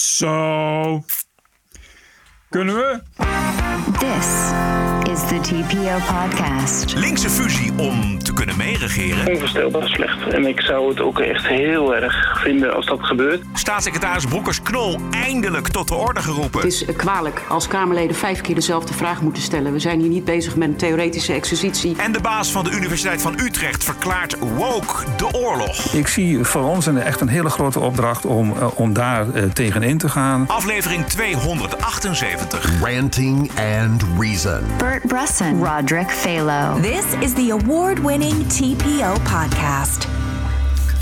Zo. Kunnen we? This is the TPO podcast. Linkse fusie om te kunnen meeregeren. onvoorstelbaar slecht. En ik zou het ook echt heel erg vinden als dat gebeurt. Staatssecretaris Broekers-Knol eindelijk tot de orde geroepen. Het is eh, kwalijk als Kamerleden vijf keer dezelfde vraag moeten stellen. We zijn hier niet bezig met een theoretische exercitie. En de baas van de Universiteit van Utrecht verklaart woke de oorlog. Ik zie voor ons een, echt een hele grote opdracht om, uh, om daar uh, tegenin te gaan. Aflevering 278. Ranting and Reason. Bert Bresson, Roderick Phalo. This is the award-winning TPO podcast.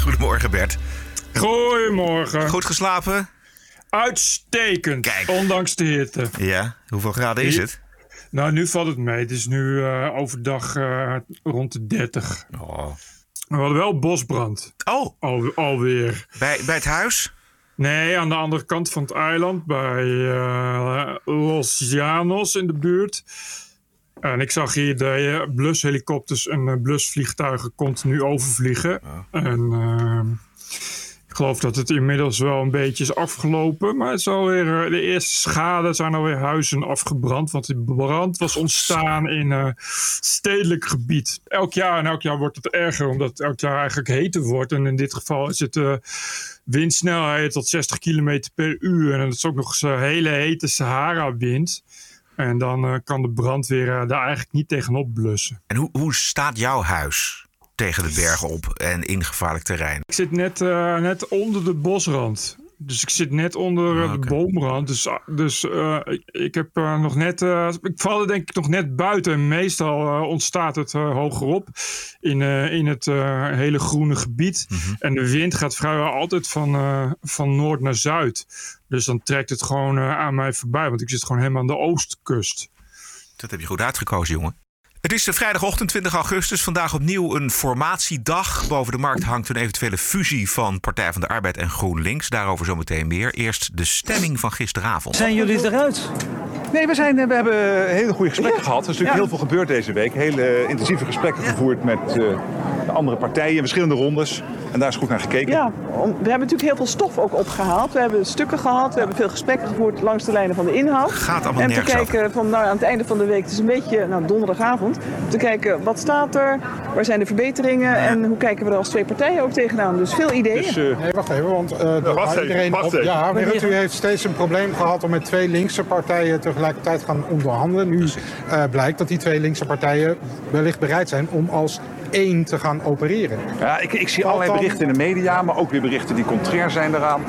Goedemorgen Bert. Goedemorgen. Goed geslapen? Uitstekend. Kijk. Ondanks de hitte. Ja. Hoeveel graden is het? Nou, nu valt het mee. Het is nu uh, overdag uh, rond de 30. Oh. We hadden wel bosbrand. Oh. Al, alweer. Bij, bij het huis? Nee, aan de andere kant van het eiland. Bij uh, Los Llanos in de buurt. En ik zag hier de blushelikopters en blusvliegtuigen continu overvliegen. En uh, ik geloof dat het inmiddels wel een beetje is afgelopen. Maar het is alweer, de eerste schade zijn alweer huizen afgebrand. Want die brand was ontstaan in uh, stedelijk gebied. Elk jaar en elk jaar wordt het erger. Omdat het elk jaar eigenlijk heter wordt. En in dit geval is het uh, windsnelheid tot 60 km per uur. En het is ook nog eens een hele hete Sahara-wind. En dan uh, kan de brandweer uh, daar eigenlijk niet tegenop blussen. En hoe, hoe staat jouw huis tegen de bergen op en in gevaarlijk terrein? Ik zit net, uh, net onder de bosrand. Dus ik zit net onder Ah, oh, oké. de boomrand. Dus, dus ik, ik heb nog net. ik val er denk ik nog net buiten. En meestal ontstaat het hogerop. In, in het hele groene gebied. Mhm. Mm -hmm. En de wind gaat vrijwel altijd van, van noord naar zuid. Dus dan trekt het gewoon aan mij voorbij. Want ik zit gewoon helemaal aan de oostkust. Dat heb je goed uitgekozen, jongen. Het is de vrijdagochtend 20 augustus. Vandaag opnieuw een formatiedag. Boven de markt hangt een eventuele fusie van Partij van de Arbeid en GroenLinks. Daarover zometeen meer. Eerst de stemming van gisteravond. Zijn jullie eruit? Nee, we, zijn, we hebben hele goede gesprekken ja. gehad. Er is natuurlijk ja. heel veel gebeurd deze week. Hele intensieve gesprekken ja. gevoerd met uh, de andere partijen. Verschillende rondes. En daar is goed naar gekeken. Ja, we hebben natuurlijk heel veel stof ook opgehaald. We hebben stukken gehad. We hebben veel gesprekken gevoerd langs de lijnen van de inhoud. Gaat allemaal En te kijken van nou, aan het einde van de week, het is een beetje nou, donderdagavond. Te kijken wat staat er, waar zijn de verbeteringen en hoe kijken we er als twee partijen ook tegenaan. Dus veel ideeën. Dus, uh, nee, wacht even, want uh, ja, wacht iedereen wacht op, ja, u heeft steeds een probleem gehad om met twee linkse partijen tegelijkertijd gaan onderhandelen. Nu uh, blijkt dat die twee linkse partijen wellicht bereid zijn om als één te gaan opereren. Ja, ik, ik zie allerlei berichten in de media, maar ook weer berichten die contrair zijn daaraan.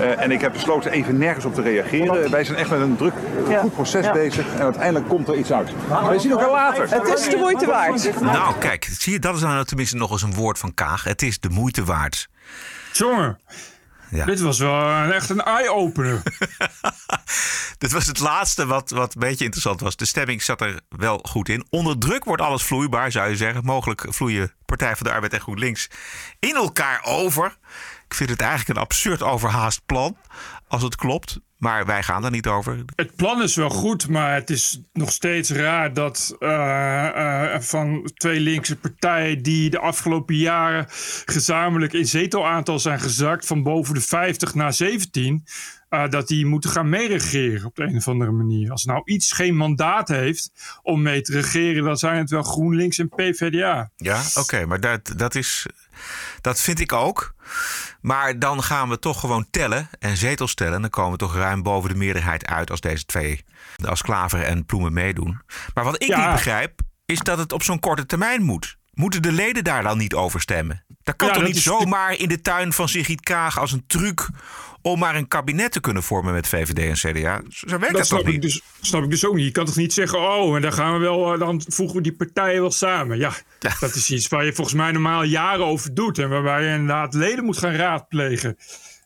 Uh, en ik heb besloten even nergens op te reageren. Wij zijn echt met een druk, ja. goed proces ja. bezig en uiteindelijk komt er iets uit. Maar we zien elkaar later. Het is de moeite waard. Nou, kijk, zie je, dat is nou tenminste nog eens een woord van Kaag. Het is de moeite waard. Jongen. Ja. Dit was wel echt een eye-opener. Dit was het laatste wat, wat een beetje interessant was. De stemming zat er wel goed in. Onder druk wordt alles vloeibaar, zou je zeggen. Mogelijk vloeien Partij van de Arbeid en GroenLinks in elkaar over. Ik vind het eigenlijk een absurd overhaast plan, als het klopt. Maar wij gaan daar niet over. Het plan is wel goed, maar het is nog steeds raar dat uh, uh, van twee linkse partijen die de afgelopen jaren gezamenlijk in zetelaantal zijn gezakt van boven de 50 naar 17, uh, dat die moeten gaan meeregeren op de een of andere manier. Als nou iets geen mandaat heeft om mee te regeren, dan zijn het wel GroenLinks en PvdA. Ja, oké, okay, maar dat, dat is. Dat vind ik ook. Maar dan gaan we toch gewoon tellen en zetels tellen. En dan komen we toch ruim boven de meerderheid uit als deze twee, als Klaver en Ploemen meedoen. Maar wat ik ja. niet begrijp, is dat het op zo'n korte termijn moet. Moeten de leden daar dan niet over stemmen? Dat kan ja, toch dat niet zomaar in de tuin van Sigrid Kaag als een truc om maar een kabinet te kunnen vormen met VVD en CDA. Zo werkt dat, dat toch niet? Dus, snap ik dus ook niet. Je kan toch niet zeggen, oh, en dan gaan we wel, dan voegen we die partijen wel samen. Ja, ja, dat is iets waar je volgens mij normaal jaren over doet. En waarbij je inderdaad leden moet gaan raadplegen.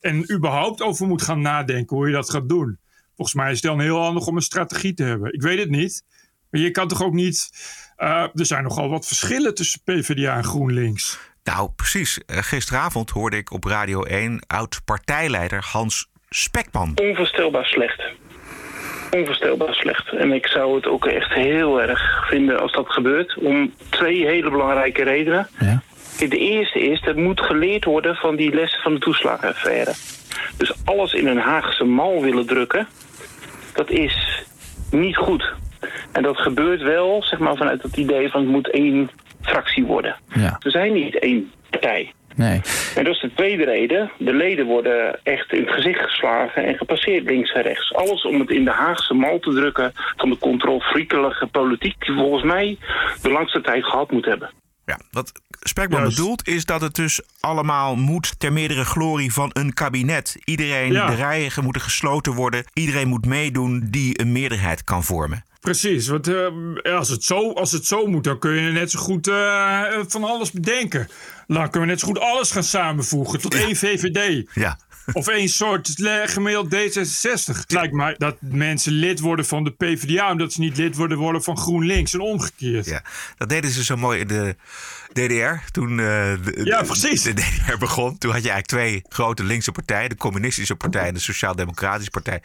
En überhaupt over moet gaan nadenken hoe je dat gaat doen. Volgens mij is het dan heel handig om een strategie te hebben. Ik weet het niet. Maar je kan toch ook niet... Uh, er zijn nogal wat verschillen tussen PvdA en GroenLinks. Nou, precies. Gisteravond hoorde ik op Radio 1 oud-partijleider Hans Spekman. Onvoorstelbaar slecht. Onvoorstelbaar slecht. En ik zou het ook echt heel erg vinden als dat gebeurt. Om twee hele belangrijke redenen. Ja. De eerste is, er moet geleerd worden van die lessen van de toeslagenaffaire. Dus alles in een Haagse mal willen drukken, dat is niet goed. En dat gebeurt wel, zeg maar, vanuit het idee van het moet één fractie worden. Ja. We zijn niet één partij. Nee. En dat is de tweede reden. De leden worden echt in het gezicht geslagen en gepasseerd links en rechts. Alles om het in de Haagse mal te drukken van de controlfriekelige politiek... die volgens mij de langste tijd gehad moet hebben. Ja, wat Spekman bedoelt is dat het dus allemaal moet ter meerdere glorie van een kabinet. Iedereen, Ja. de rijen moeten gesloten worden. Iedereen moet meedoen die een meerderheid kan vormen. Precies, want eh, als, het zo, als het zo moet, dan kun je net zo goed eh, van alles bedenken. Dan kunnen we net zo goed alles gaan samenvoegen tot één VVD. Ja. Of één soort gemiddeld D66. Het lijkt mij dat mensen lid worden van de PvdA... omdat ze niet lid worden, worden van GroenLinks en omgekeerd. Ja, dat deden ze zo mooi in de DDR. Toen eh, de, Ja, precies. de DDR begon. Toen had je eigenlijk twee grote linkse partijen. De communistische partij en de sociaal-democratische partij.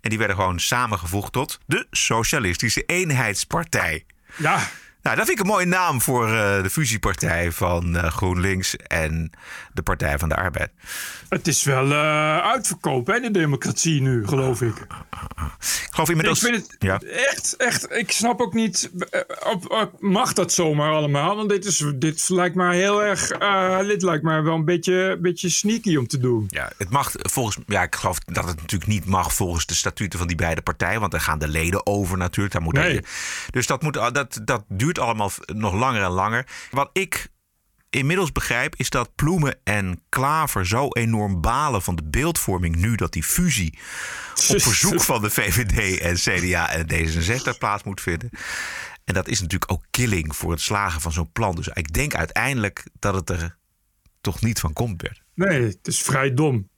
En die werden gewoon samengevoegd tot de Socialistische Eenheidspartij. Ja, Nou, dat vind ik een mooie naam voor eh, de fusiepartij van eh, GroenLinks en de Partij van de Arbeid. het is wel eh uitverkoop, hè, de democratie nu, geloof ik. Ik geloof inmiddels... Ik vind het ja. echt, echt, ik snap ook niet, op- op- mag dat zomaar allemaal? Want dit, is, dit lijkt mij heel erg, dit lijkt mij wel een beetje, beetje sneaky om te doen. Ja, het mag volgens ja, ik geloof dat het natuurlijk niet mag volgens de statuten van die beide partijen, want daar gaan de leden over natuurlijk. Daar moet Nee. Dus dat, moet, dat, dat duurt allemaal nog langer en langer. Wat ik inmiddels begrijp is dat Ploemen en Klaver zo enorm balen van de beeldvorming nu dat die fusie op verzoek van de VVD en CDA en D66 plaats moet vinden. En dat is natuurlijk ook killing voor het slagen van zo'n plan. Dus ik denk uiteindelijk dat het er toch niet van komt, Bert. Nee, het is vrij dom.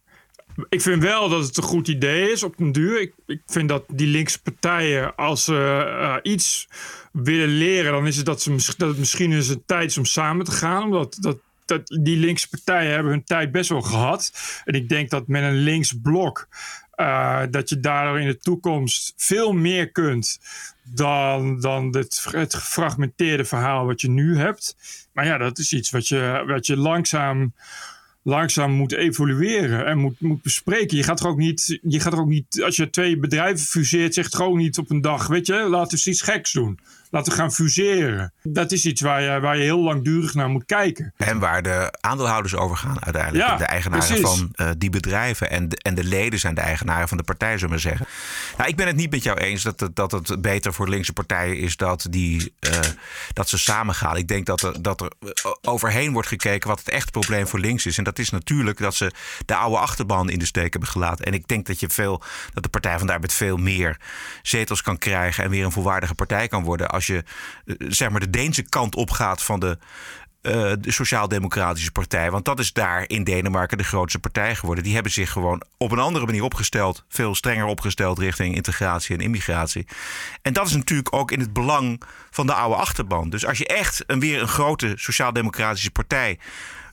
Ik vind wel dat het een goed idee is op den duur. Ik, ik vind dat die linkse partijen, als ze eh, iets willen leren, dan is het dat, ze, dat het misschien eens een tijd is om samen te gaan. Omdat dat, dat, die linkse partijen hebben hun tijd best wel gehad. En ik denk dat met een links blok, eh, dat je daardoor in de toekomst veel meer kunt dan, dan het, het gefragmenteerde verhaal wat je nu hebt. Maar ja, dat is iets wat je, wat je langzaam langzaam moet evolueren en moet, moet bespreken. Je gaat er ook niet, je gaat er ook niet, als je twee bedrijven fuseert, zegt gewoon niet op een dag, weet je, laten we iets geks doen. Laten gaan fuseren. Dat is iets waar je, waar je heel langdurig naar moet kijken. En waar de aandeelhouders over gaan uiteindelijk. Ja, de eigenaren precies. van eh, die bedrijven. En de, en de leden zijn de eigenaren van de partij, zullen we maar zeggen. Nou, ik ben het niet met jou eens dat het, dat het beter voor linkse partijen is dat, die, eh, dat ze samen gaan. Ik denk dat er, dat er eh, overheen wordt gekeken wat het echt probleem voor links is. En dat is natuurlijk dat ze de oude achterban in de steek hebben gelaten. En ik denk dat, je veel, dat de Partij van de Arbeid veel meer zetels kan krijgen. En weer een volwaardige partij kan worden. Als je eh, zeg maar de Deense kant opgaat van de eh, de Sociaal-Democratische Partij. Want dat is daar in Denemarken de grootste partij geworden. Die hebben zich gewoon op een andere manier opgesteld. Veel strenger opgesteld richting integratie en immigratie. En dat is natuurlijk ook in het belang van de oude achterban. Dus als je echt een, weer een grote Sociaal-Democratische Partij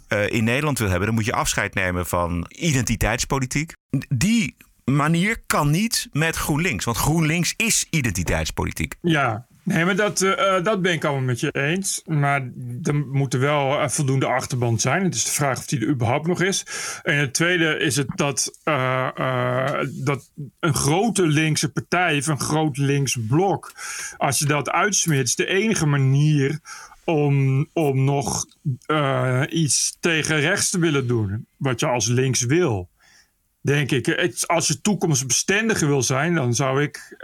eh, in Nederland wil hebben... dan moet je afscheid nemen van identiteitspolitiek. Die manier kan niet met GroenLinks. Want GroenLinks is identiteitspolitiek. Ja, nee, maar dat, eh, eh, dat ben ik allemaal met je eens. Maar er moet er wel eh, voldoende achterband zijn. Het is de vraag of die er überhaupt nog is. En het tweede is het dat, dat een grote linkse partij of een groot links blok, als je dat uitsmeert, is de enige manier om, om nog iets tegen rechts te willen doen. Wat je als links wil. Denk ik. Als je toekomstbestendiger wil zijn, dan zou ik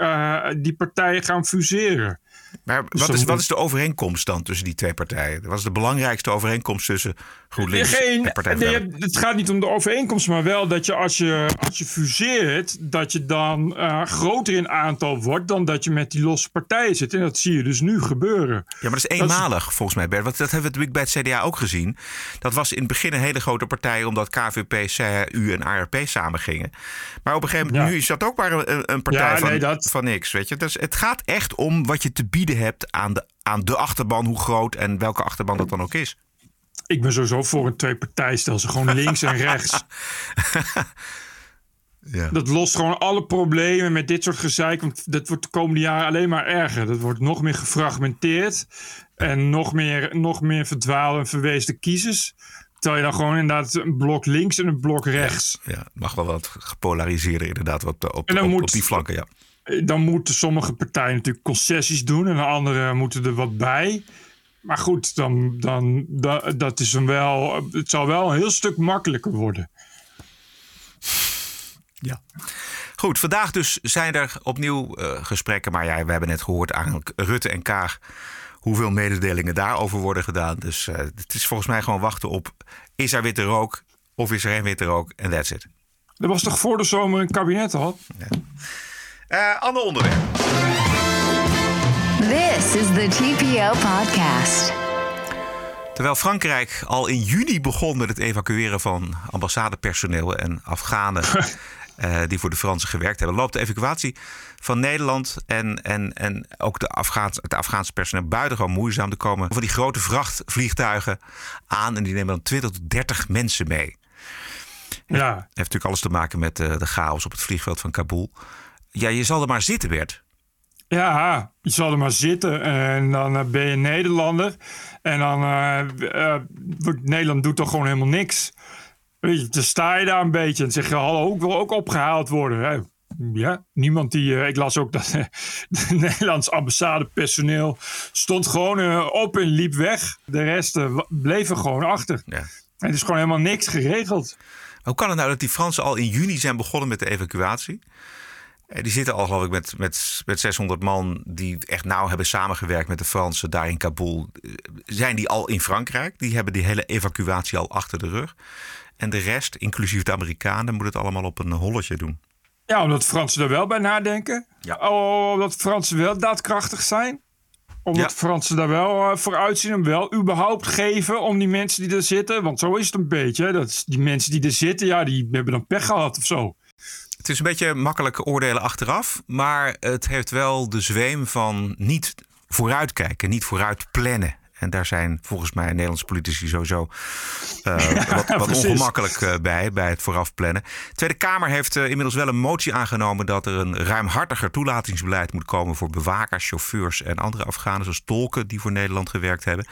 die partijen gaan fuseren. Maar Dus wat is, wat is de overeenkomst dan tussen die twee partijen? Wat is de belangrijkste overeenkomst tussen GroenLinks Geen, en Partij nee, het gaat niet om de overeenkomst, maar wel dat je als je, als je fuseert, dat je dan eh, groter in aantal wordt dan dat je met die losse partijen zit. En dat zie je dus nu gebeuren. Ja, maar dat is eenmalig volgens mij, Bert. Want dat hebben we natuurlijk bij het CDA ook gezien. Dat was in het begin een hele grote partij... omdat KVP, CU en ARP samen gingen. Maar op een gegeven moment, Ja. nu is dat ook maar een, een partij Ja, van, nee, dat- van niks. Weet je? Dus het gaat echt om wat je te bieden hebt aan de, aan de achterban... hoe groot en welke achterban dat dan ook is. Ik ben sowieso voor een twee-partijstelsel. Gewoon links en rechts. Ja. Dat lost gewoon alle problemen met dit soort gezeik. Want dat wordt de komende jaren alleen maar erger. Dat wordt nog meer gefragmenteerd. En nog meer, nog meer verdwaalde en verweesde kiezers. Terwijl je dan gewoon inderdaad een blok links en een blok rechts. Ja, het mag wel wat gepolariseerder inderdaad op, op, En dan op, moet- op die flanken, ja. Dan moeten sommige partijen natuurlijk concessies doen en de andere moeten er wat bij. Maar goed, dan, dan, da- dat is dan wel, het zal wel een heel stuk makkelijker worden. Ja. Goed, vandaag dus zijn er opnieuw eh, gesprekken. Maar ja, we hebben net gehoord eigenlijk Rutte en Kaag... hoeveel mededelingen daarover worden gedaan. Dus eh, het is volgens mij gewoon wachten op... is er witte rook of is er geen witte rook? En that's it. Er was toch voor de zomer een kabinet al? Eh ander onderwerp. This is the TPO podcast. Terwijl Frankrijk al in juni begon met het evacueren van ambassadepersoneel en Afghanen eh, die voor de Fransen gewerkt hebben, loopt de evacuatie van Nederland en, en, en ook de Afghaans, het Afghaanse personeel buitengewoon moeizaam. Er komen van die grote vrachtvliegtuigen aan en die nemen dan 20 tot 30 mensen mee. Ja. Heeft natuurlijk alles te maken met eh, de chaos op het vliegveld van Kabul. Ja, je zal er maar zitten, Bert. Ja, je zal er maar zitten en dan eh, ben je Nederlander. En dan, eh, eh, Nederland doet toch gewoon helemaal niks. Weet je, dan sta je daar een beetje en zeg je, hallo, ik wil ook opgehaald worden. Hè? Ja, niemand die, ik las ook dat het Nederlands ambassadepersoneel stond gewoon op en liep weg. De rest er gewoon achter. Ja. En het is gewoon helemaal niks geregeld. Hoe kan het nou dat die Fransen al in juni zijn begonnen met de evacuatie? Eh, Die zitten al, geloof ik, met, met, met 600 man die echt nauw hebben samengewerkt met de Fransen daar in Kabul. Eh, Zijn die al in Frankrijk? Die hebben die hele evacuatie al achter de rug. En de rest, inclusief de Amerikanen, moet het allemaal op een holletje doen. Ja, omdat Fransen er wel bij nadenken. Ja. Oh, omdat Fransen wel daadkrachtig zijn. Omdat Ja. Fransen daar wel uh, voor uitzien en wel überhaupt geven om die mensen die er zitten. Want zo is het een beetje. Hè? Dat die mensen die er zitten, ja, die hebben dan pech gehad of zo. Het is een beetje makkelijk oordelen achteraf, maar het heeft wel de zweem van niet vooruitkijken, niet vooruit plannen. En daar zijn volgens mij Nederlandse politici sowieso eh, wat, wat ongemakkelijk eh, bij, bij het vooraf plannen. De Tweede Kamer heeft eh, inmiddels wel een motie aangenomen dat er een ruimhartiger toelatingsbeleid moet komen voor bewakers, chauffeurs en andere Afghanen, zoals tolken die voor Nederland gewerkt hebben.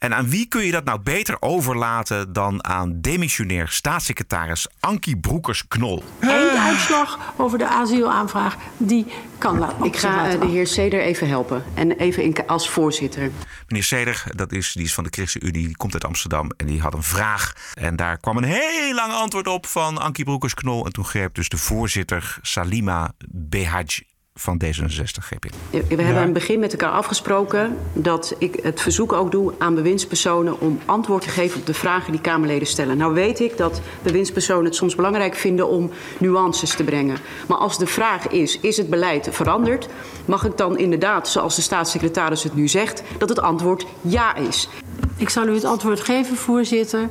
En aan wie kun je dat nou beter overlaten dan aan demissionair staatssecretaris Ankie Broekers-Knol? Einduitslag over de asielaanvraag, die kan laten. Ik ga eh, de heer Seder even helpen. En even in, als voorzitter. Meneer Seder, dat is, die is van de ChristenUnie, die komt uit Amsterdam en die had een vraag. En daar kwam een heel lang antwoord op van Ankie Broekers-Knol. En toen greep dus de voorzitter Salima Behaj van D66 greep in. We hebben aan het begin met elkaar afgesproken dat ik het verzoek ook doe aan bewindspersonen om antwoord te geven op de vragen die Kamerleden stellen. Nou weet ik dat bewindspersonen het soms belangrijk vinden om nuances te brengen. Maar als de vraag is, is het beleid veranderd? Mag ik dan inderdaad, zoals de staatssecretaris het nu zegt, dat het antwoord ja is? Ik zal u het antwoord geven, voorzitter.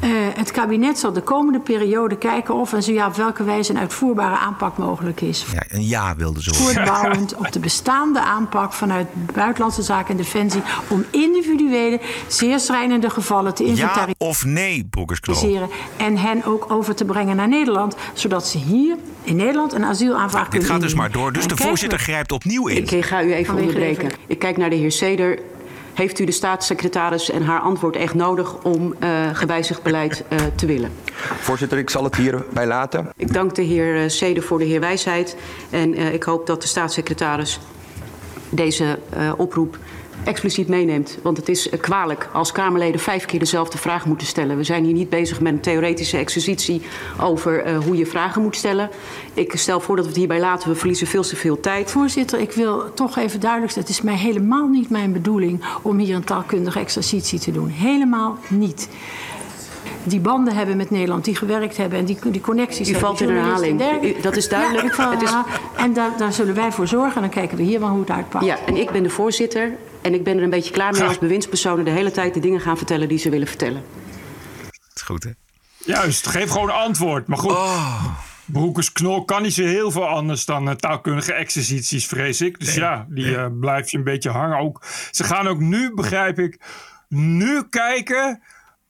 Eh, het kabinet zal de komende periode kijken of en zo ja op welke wijze een uitvoerbare aanpak mogelijk is. Ja, een ja wilde ze. Voortbouwend op de bestaande aanpak vanuit Buitenlandse Zaken en Defensie om individuele, zeer schrijnende gevallen te Ja inventariseren. of nee? En hen ook over te brengen naar Nederland, zodat ze hier in Nederland een asielaanvraag Dit kunnen gaat dus maar door, dus En de voorzitter we- grijpt opnieuw in. Ik ga u even onderbreken. Ik kijk naar de heer Seder. Heeft u de staatssecretaris en haar antwoord echt nodig om eh, gewijzigd beleid eh, te willen? Voorzitter, ik zal het hierbij laten. Ik dank de heer eh, Seder voor de heer Wijsheid. En ik hoop dat de staatssecretaris deze oproep expliciet meeneemt. Want het is eh, kwalijk als Kamerleden vijf keer dezelfde vraag moeten stellen. We zijn hier niet bezig met een theoretische exercitie over eh, hoe je vragen moet stellen. Ik stel voor dat we het hierbij laten. We verliezen veel te veel tijd. Voorzitter, ik wil toch even duidelijk zeggen: het is mij helemaal niet mijn bedoeling om hier een taalkundige exercitie te doen. Helemaal niet. Die banden hebben met Nederland, die gewerkt hebben en die, die connecties U valt die in herhaling. U- dat is duidelijk. Ja, Het is-. En daar, daar zullen wij voor zorgen en dan kijken we hier wel hoe het uitpakt. Ja, en ik ben de voorzitter. En ik ben er een beetje klaar mee als bewindspersonen de hele tijd de dingen gaan vertellen die ze willen vertellen. Dat is goed, hè? Juist, geef gewoon een antwoord. Maar goed, Oh. Broekers Knol kan niet zo heel veel anders dan eh, taalkundige exercities, vrees ik. Dus ja, die eh, blijf je een beetje hangen. Ook, ze gaan ook nu, begrijp ik, nu kijken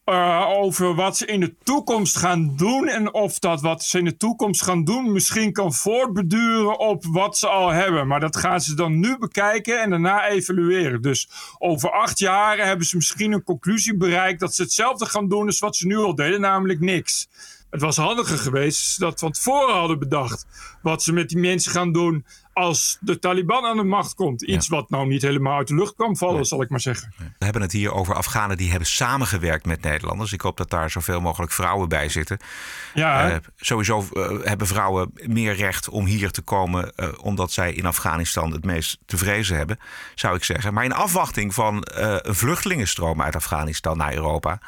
uh, over wat ze in de toekomst gaan doen. En of dat wat ze in de toekomst gaan doen misschien kan voortbeduren op wat ze al hebben. Maar dat gaan ze dan nu bekijken en daarna evalueren. Dus over acht jaar hebben ze misschien een conclusie bereikt dat ze hetzelfde gaan doen als wat ze nu al deden, namelijk niks. Het was handiger geweest als ze dat van tevoren hadden bedacht. Wat ze met die mensen gaan doen als de Taliban aan de macht komt. Iets wat nou niet helemaal uit de lucht kan vallen, zal ik maar zeggen. We hebben het hier over Afghanen die hebben samengewerkt met Nederlanders. Ik hoop dat daar zoveel mogelijk vrouwen bij zitten. Ja. Uh, sowieso uh, hebben vrouwen meer recht om hier te komen, uh, omdat zij in Afghanistan het meest te vrezen hebben, zou ik zeggen. Maar in afwachting van een vluchtelingenstroom uit Afghanistan naar Europa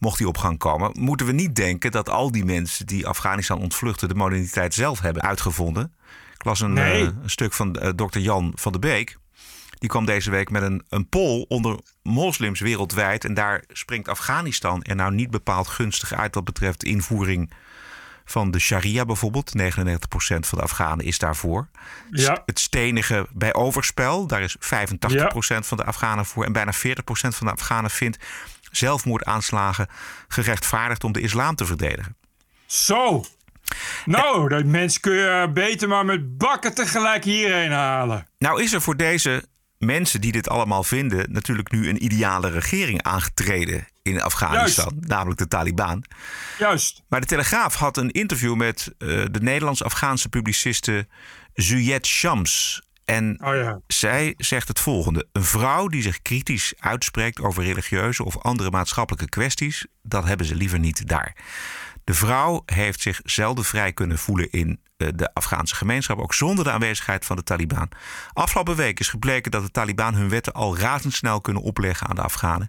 mocht die op gang komen, moeten we niet denken dat al die mensen die Afghanistan ontvluchten de moderniteit zelf hebben uitgevonden. Ik las een, nee. uh, een stuk van uh, dokter Jan van der Beek. Die kwam deze week met een, een poll onder moslims wereldwijd. En daar springt Afghanistan er nou niet bepaald gunstig uit wat betreft invoering van de sharia bijvoorbeeld. 99% van de Afghanen is daarvoor. Ja. Het stenige bij overspel, daar is 85% ja. van de Afghanen voor. En bijna 40% van de Afghanen vindt zelfmoordaanslagen gerechtvaardigd om de islam te verdedigen. Zo! Nou, dat mens kun je beter maar met bakken tegelijk hierheen halen. Nou is er voor deze mensen die dit allemaal vinden... natuurlijk nu een ideale regering aangetreden in Afghanistan. Juist. Namelijk de Taliban. Juist. Maar de Telegraaf had een interview met uh, de Nederlands-Afghaanse publiciste Zuyet Shams. En oh ja. zij zegt het volgende. Een vrouw die zich kritisch uitspreekt over religieuze of andere maatschappelijke kwesties... dat hebben ze liever niet daar. De vrouw heeft zich zelden vrij kunnen voelen in de Afghaanse gemeenschap, ook zonder de aanwezigheid van de Taliban. Afgelopen week is gebleken dat de Taliban hun wetten al razendsnel kunnen opleggen aan de Afghanen.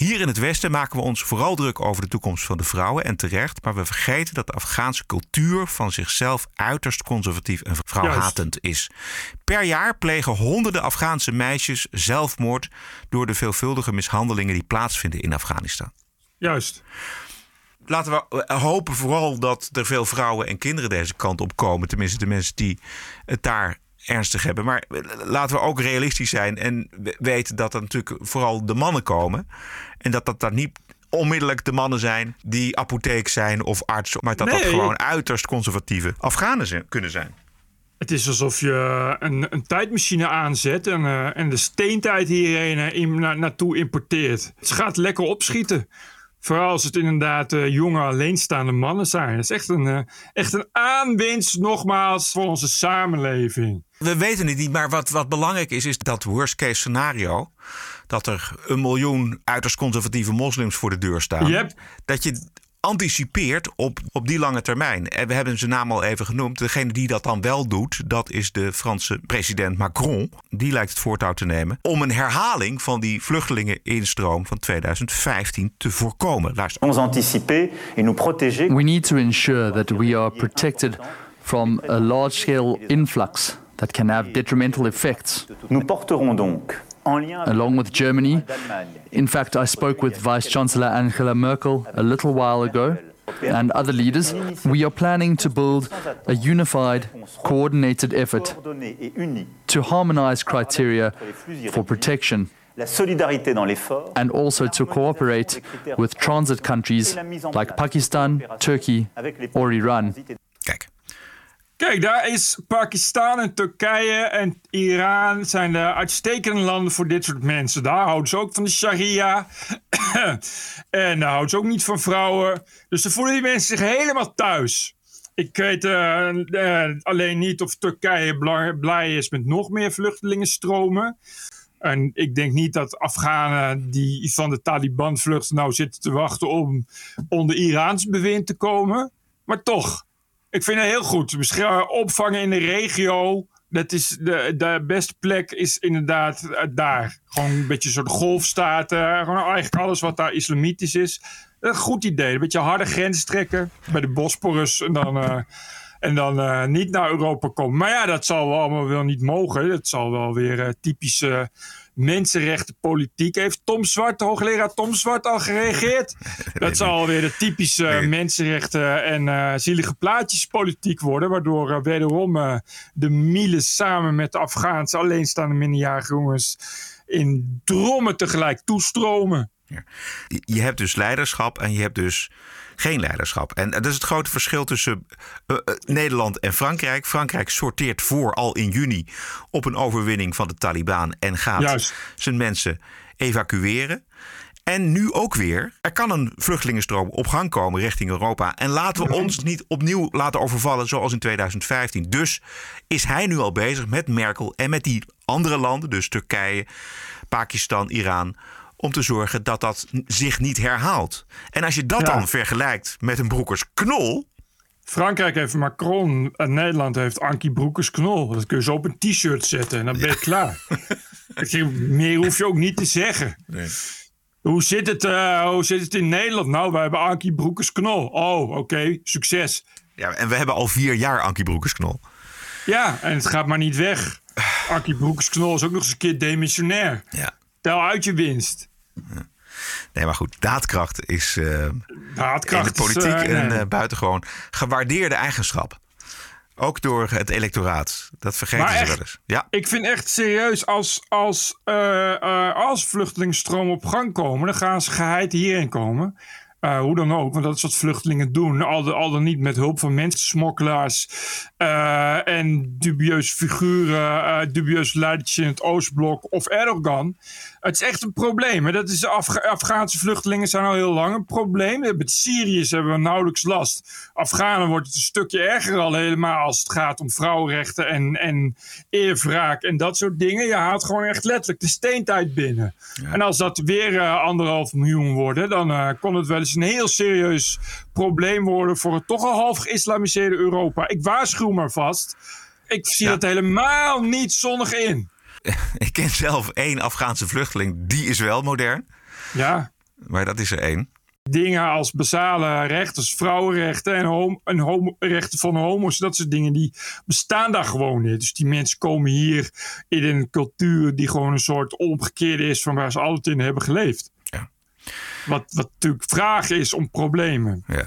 Hier in het Westen maken we ons vooral druk over de toekomst van de vrouwen en terecht, maar we vergeten dat de Afghaanse cultuur van zichzelf uiterst conservatief en vrouwhatend is. Per jaar plegen honderden Afghaanse meisjes zelfmoord door de veelvuldige mishandelingen die plaatsvinden in Afghanistan. Juist laten we hopen vooral dat er veel vrouwen en kinderen deze kant op komen. Tenminste, de mensen die het daar ernstig hebben. Maar laten we ook realistisch zijn en weten dat er natuurlijk vooral de mannen komen. En dat dat dan niet onmiddellijk de mannen zijn die apotheek zijn of arts. Maar dat nee. dat gewoon uiterst conservatieve Afghanen zijn, kunnen zijn. Het is alsof je een, een tijdmachine aanzet en, uh, en de steentijd hierheen uh, in, na, naartoe importeert. Het gaat lekker opschieten. Vooral als het inderdaad uh, jonge alleenstaande mannen zijn. Dat is echt een, uh, echt een aanwinst nogmaals voor onze samenleving. We weten het niet, maar wat, wat belangrijk is, is dat worst case scenario. Dat er een miljoen uiterst conservatieve moslims voor de deur staan. Yep. Dat je anticipeert op, op die lange termijn. En we hebben zijn naam al even genoemd. Degene die dat dan wel doet, dat is de Franse president Macron. Die lijkt het voortouw te nemen om een herhaling van die vluchtelingeninstroom van 2015 te voorkomen. Luister. Ons anticiper et nous protéger. We need to ensure that we are protected from a large-scale influx that can have detrimental effects. Nous porterons donc along with Germany. In fact, I spoke with Vice Chancellor Angela Merkel a little while ago and other leaders. We are planning to build a unified, coordinated effort to harmonize criteria for protection. And also to cooperate with transit countries like Pakistan, Turkey, or Iran. Kijk, daar is Pakistan en Turkije en Iran zijn de uitstekende landen voor dit soort mensen. Daar houden ze ook van de sharia. en daar houden ze ook niet van vrouwen. Dus dan voelen die mensen zich helemaal thuis. Ik weet uh, uh, alleen niet of Turkije blij is met nog meer vluchtelingenstromen. En ik denk niet dat Afghanen die van de Taliban vluchten nou zitten te wachten om onder Iraans bewind te komen. Maar toch, ik vind het heel goed. Opvangen in de regio. Dat is de, de beste plek is inderdaad daar. Gewoon een beetje soort golfstaten. Gewoon eigenlijk alles wat daar islamitisch is. Een goed idee. Een beetje harde grens trekken. Bij de Bosporus. En dan, uh, en dan uh, niet naar Europa komen. Maar ja, dat zal wel allemaal wel niet mogen. Dat zal wel weer uh, mensenrechtenpolitiek. Heeft Tom Zwart, hoogleraar Tom Zwart, al gereageerd? Dat zal weer de typische nee. mensenrechten en uh, zielige plaatjespolitiek worden. Waardoor uh, wederom uh, de Miles samen met de Afghaanse alleenstaande minderjarige jongens in drommen tegelijk toestromen. Je hebt dus leiderschap en je hebt dus geen leiderschap. En dat is het grote verschil tussen eh, eh, Nederland en Frankrijk. Frankrijk sorteert voor al in juni op een overwinning van de Taliban en gaat Juist. zijn mensen evacueren. En nu ook weer, er kan een vluchtelingenstroom op gang komen richting Europa. En laten we ons niet opnieuw laten overvallen zoals in 2015. Dus is hij nu al bezig met Merkel en met die andere landen, dus Turkije, Pakistan, Iran, om te zorgen dat dat zich niet herhaalt. En als je dat Ja. dan vergelijkt met een broekers knol, Frankrijk heeft Macron en Nederland heeft Ankie Broekers Knol. Dat kun je zo op een t-shirt zetten en dan ben je klaar. Meer hoef je ook niet te zeggen. Hoe zit, het, eh, hoe zit het in Nederland? Nou, wij hebben Ankie Broekers Knol. Oh, oké, succes. ja, en we hebben al vier jaar Ankie broekers knol. Ja, en het gaat maar niet weg. Ankie Broekers Knol is ook nog eens een keer demissionair. Ja. Tel uit je winst. Nee, maar goed, daadkracht is eh, Daadkracht in de politiek is, eh, een nee. eh, buitengewoon gewaardeerde eigenschap. Ook door het electoraat. Dat vergeten Maar ze echt, wel eens. Ja, Ik vind echt serieus, als, als, eh, eh, als op gang komen, dan gaan ze geheid hierheen komen. Eh, hoe dan ook, want dat is wat vluchtelingen doen. Al, de, al dan niet met hulp van mensensmokkelaars eh, en dubieuze figuren, eh dubieuze leiders in het Oostblok of Erdogan. Het is echt een probleem. hè. Dat is Afghaanse vluchtelingen zijn al heel lang een probleem. Met Syriërs hebben we nauwelijks last. Afghanen wordt het een stukje erger al helemaal als het gaat om vrouwenrechten en, en eerwraak en dat soort dingen. Je haalt gewoon echt letterlijk de steentijd binnen. En als dat weer anderhalf miljoen worden, dan kon het wel eens een heel serieus probleem worden voor het toch al half geïslamiseerde Europa. Ik waarschuw maar vast. Ik zie dat helemaal niet zonnig in. ik ken zelf één Afghaanse vluchteling. Die is wel modern. Ja. Maar dat is er één. dingen als basale rechten, als vrouwenrechten en, hom- en homo- rechten van homo's, dat soort dingen, die bestaan daar gewoon niet. Dus die mensen komen hier in een cultuur die gewoon een soort omgekeerde is van waar ze altijd in hebben geleefd. Wat, wat natuurlijk vraag is om problemen. Ja.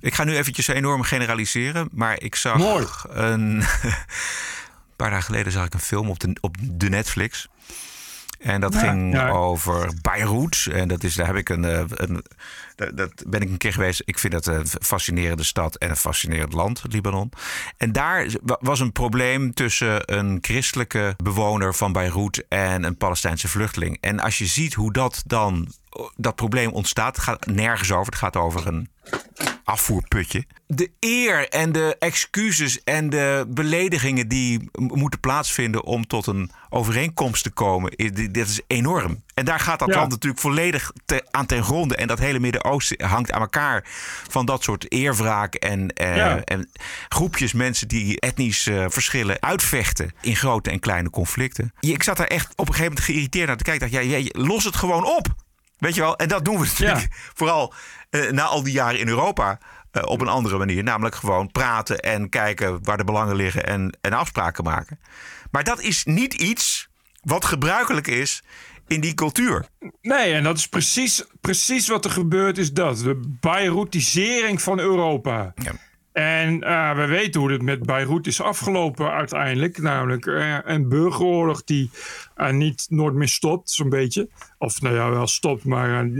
Ik ga nu eventjes enorm generaliseren. Maar ik zag een... een paar dagen geleden zag ik een film op de, op de Netflix. En dat Ja, ging ja. over Beirut. En dat is, daar heb ik een, eh, een. Dat ben ik een keer geweest. Ik vind dat een fascinerende stad en een fascinerend land, Libanon. En daar wa- was een probleem tussen een christelijke bewoner van Beirut en een Palestijnse vluchteling. En als je ziet hoe dat dan, dat probleem ontstaat, het gaat nergens over. Het gaat over een afvoerputje. De eer en de excuses en de beledigingen die moeten plaatsvinden om tot een overeenkomst te komen, dit is enorm. En daar gaat dat Ja. land natuurlijk volledig te- aan ten gronde. En dat hele Midden-Oosten hangt aan elkaar van dat soort eerwraak en, eh, Ja. en groepjes mensen die etnisch eh, verschillen uitvechten in grote en kleine conflicten. Ik zat daar echt op een gegeven moment geïrriteerd naar te kijken. Ik dacht, ja, los het gewoon op. Weet je wel? En dat doen we natuurlijk vooral eh, na al die jaren in Europa eh, op een andere manier. Namelijk gewoon praten en kijken waar de belangen liggen en, en afspraken maken. Maar dat is niet iets wat gebruikelijk is in die cultuur. Nee, en dat is precies, precies wat er gebeurt, is dat. De Beirutisering van Europa. En eh, we weten hoe het met Beirut is afgelopen uiteindelijk. Namelijk een burgeroorlog die eh, niet nooit meer stopt, zo'n beetje. Of nou ja, wel stopt, maar eh,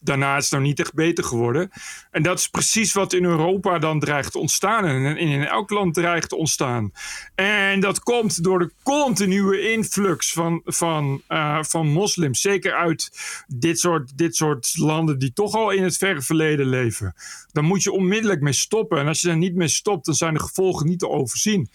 daarna is het nou niet echt beter geworden. En dat is precies wat in Europa dan dreigt te ontstaan. En in, elk land dreigt te ontstaan. En dat komt door de continue influx van, van, eh, van moslims. Zeker uit dit soort, dit soort landen die toch al in het verre verleden leven. Dan moet je onmiddellijk mee stoppen. En als je er niet mee stopt, dan zijn de gevolgen niet te overzien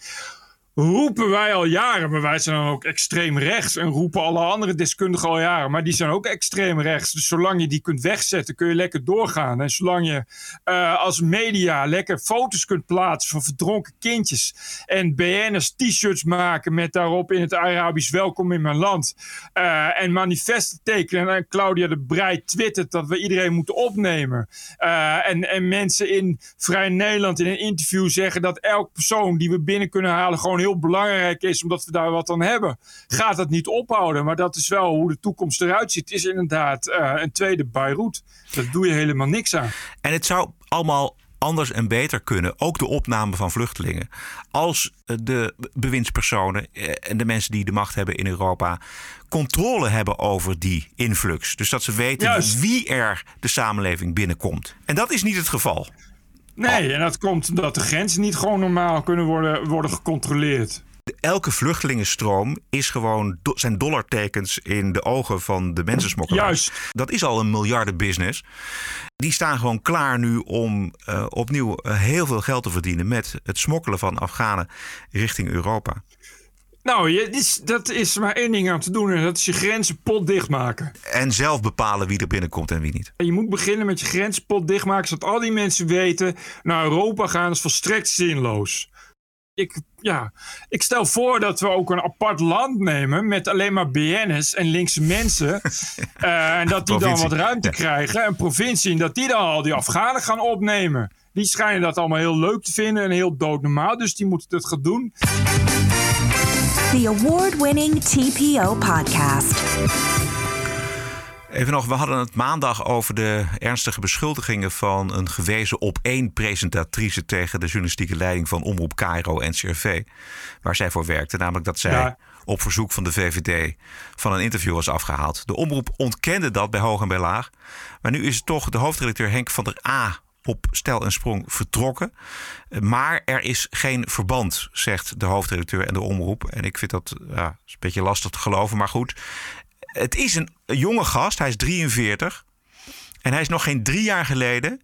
roepen wij al jaren, maar wij zijn dan ook extreem rechts en roepen alle andere deskundigen al jaren, maar die zijn ook extreem rechts. Dus zolang je die kunt wegzetten, kun je lekker doorgaan. En zolang je eh, als media lekker foto's kunt plaatsen van verdronken kindjes en BN'ers t-shirts maken met daarop in het Arabisch welkom in mijn land eh, en manifesten tekenen en Claudia de Breij twittert dat we iedereen moeten opnemen Eh, en, en mensen in Vrij Nederland in een interview zeggen dat elk persoon die we binnen kunnen halen gewoon belangrijk is, omdat we daar wat aan hebben. Gaat dat niet ophouden, maar dat is wel hoe de toekomst eruit ziet. Het is inderdaad eh, een tweede Beirut. Daar doe je helemaal niks aan. En het zou allemaal anders en beter kunnen. Ook de opname van vluchtelingen. Als eh, de bewindspersonen eh, en de mensen die de macht hebben in Europa controle hebben over die influx. Dus dat ze weten Juist. wie er de samenleving binnenkomt. En dat is niet het geval. Nee, en dat komt omdat de grenzen niet gewoon normaal kunnen worden, worden gecontroleerd. Elke vluchtelingenstroom is gewoon, do- zijn dollartekens in de ogen van de mensensmokkelaars. Juist. Dat is al een miljardenbusiness. Die staan gewoon klaar nu om eh, opnieuw eh, heel veel geld te verdienen met het smokkelen van Afghanen richting Europa. Nou, je, is, dat is maar één ding aan te doen en dat is je grenzen potdicht maken. En zelf bepalen wie er binnenkomt en wie niet. En je moet beginnen met je grenzen potdicht maken, zodat al die mensen weten naar Europa gaan is volstrekt zinloos. Ik, ja, ik stel voor dat we ook een apart land nemen met alleen maar BN'ers en linkse mensen. Eh, en dat die dan wat ruimte Ja. krijgen. Een provincie en dat die dan al die Afghanen gaan opnemen. Die schijnen dat allemaal heel leuk te vinden en heel doodnormaal. Dus die moeten het gaan doen. The award winning TPO podcast. Even nog, we hadden het maandag over de ernstige beschuldigingen van een gewezen op één presentatrice tegen de journalistieke leiding van Omroep Cairo en CRV. Waar zij voor werkte. Namelijk dat zij Ja. op verzoek van de VVD van een interview was afgehaald. De omroep ontkende dat bij hoog en bij laag. Maar nu is toch de hoofdredacteur Henk van der A op stel en sprong vertrokken. Maar er is geen verband, zegt de hoofdredacteur en de omroep. En ik vind dat ja, is een beetje lastig te geloven, maar goed. Het is een jonge gast, hij is 43. En hij is nog geen drie jaar geleden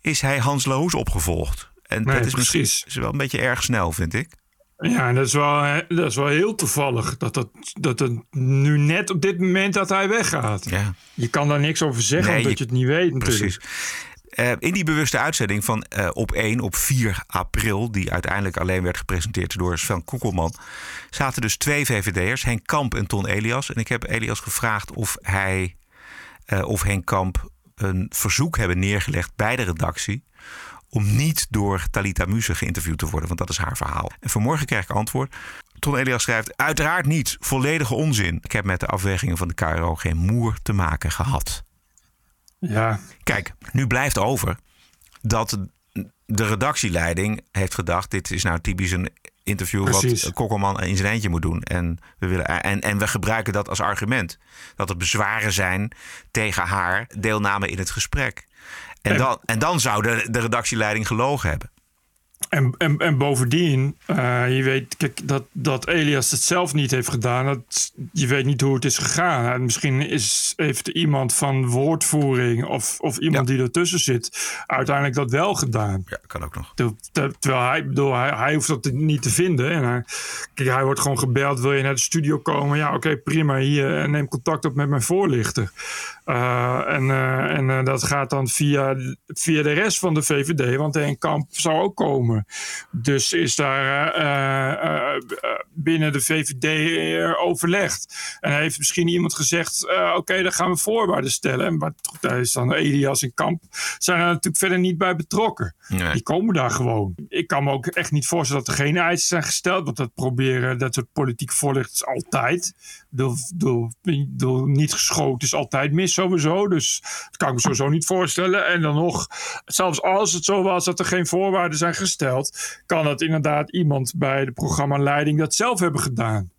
is hij Hans Lahoes opgevolgd. En Nee, dat is precies. misschien is wel een beetje erg snel, vind ik. Ja, en dat is wel, eh, dat is wel heel toevallig. Dat het, dat het nu net op dit moment dat hij weggaat. Ja. Je kan daar niks over zeggen, Nee, omdat je, het niet weet natuurlijk. Precies. Eh, in die bewuste uitzending van eh, op 1 op 4 april, die uiteindelijk alleen werd gepresenteerd door Sven Koekelman, zaten dus twee VVD'ers, Henk Kamp en Ton Elias. En ik heb Elias gevraagd of hij eh, of Henk Kamp een verzoek hebben neergelegd bij de redactie om niet door Talita Muse geïnterviewd te worden, want dat is haar verhaal. En vanmorgen krijg ik antwoord. Ton Elias schrijft: Uiteraard niet, volledige onzin. Ik heb met de afwegingen van de KRO geen moer te maken gehad. Ja. Kijk, nu blijft over dat de redactieleiding heeft gedacht: dit is nou typisch een interview Precies. wat Kokkelman in zijn eentje moet doen. En we, willen, en, en we gebruiken dat als argument. Dat er bezwaren zijn tegen haar deelname in het gesprek. En, En- dan, en dan zou de, de redactieleiding gelogen hebben. En, en, en bovendien, eh, je weet kijk, dat, dat Elias het zelf niet heeft gedaan. Dat, je weet niet hoe het is gegaan. En misschien is, heeft iemand van woordvoering of, of iemand die ertussen zit uiteindelijk dat wel gedaan. Ja, kan ook nog. Ter- ter- Terwijl hij, bedoel, hij, hij hoeft dat niet te vinden. En hij, kijk, hij wordt gewoon gebeld, wil je naar de studio komen? Ja, oké, prima. Hier, eh, neem contact op met mijn voorlichter. Eh, en eh, en eh, dat gaat dan via, via de rest van de VVD, want Henk Kamp zou ook komen. Dus is daar binnen de VVD overlegd. En heeft misschien iemand gezegd, oké, dan gaan we voorwaarden stellen. Maar daar is dan Elias en Kamp zijn er natuurlijk verder niet bij betrokken. Nee. Die komen daar gewoon. Ik kan me ook echt niet voorstellen dat er geen eisen zijn gesteld. Want dat proberen dat soort politieke voorlichters altijd. Door, door, door niet geschoten is altijd mis sowieso. Dus dat kan ik me sowieso niet voorstellen. En dan nog, zelfs als het zo was dat er geen voorwaarden zijn gesteld, kan dat inderdaad iemand bij de programmaleiding dat zelf hebben gedaan.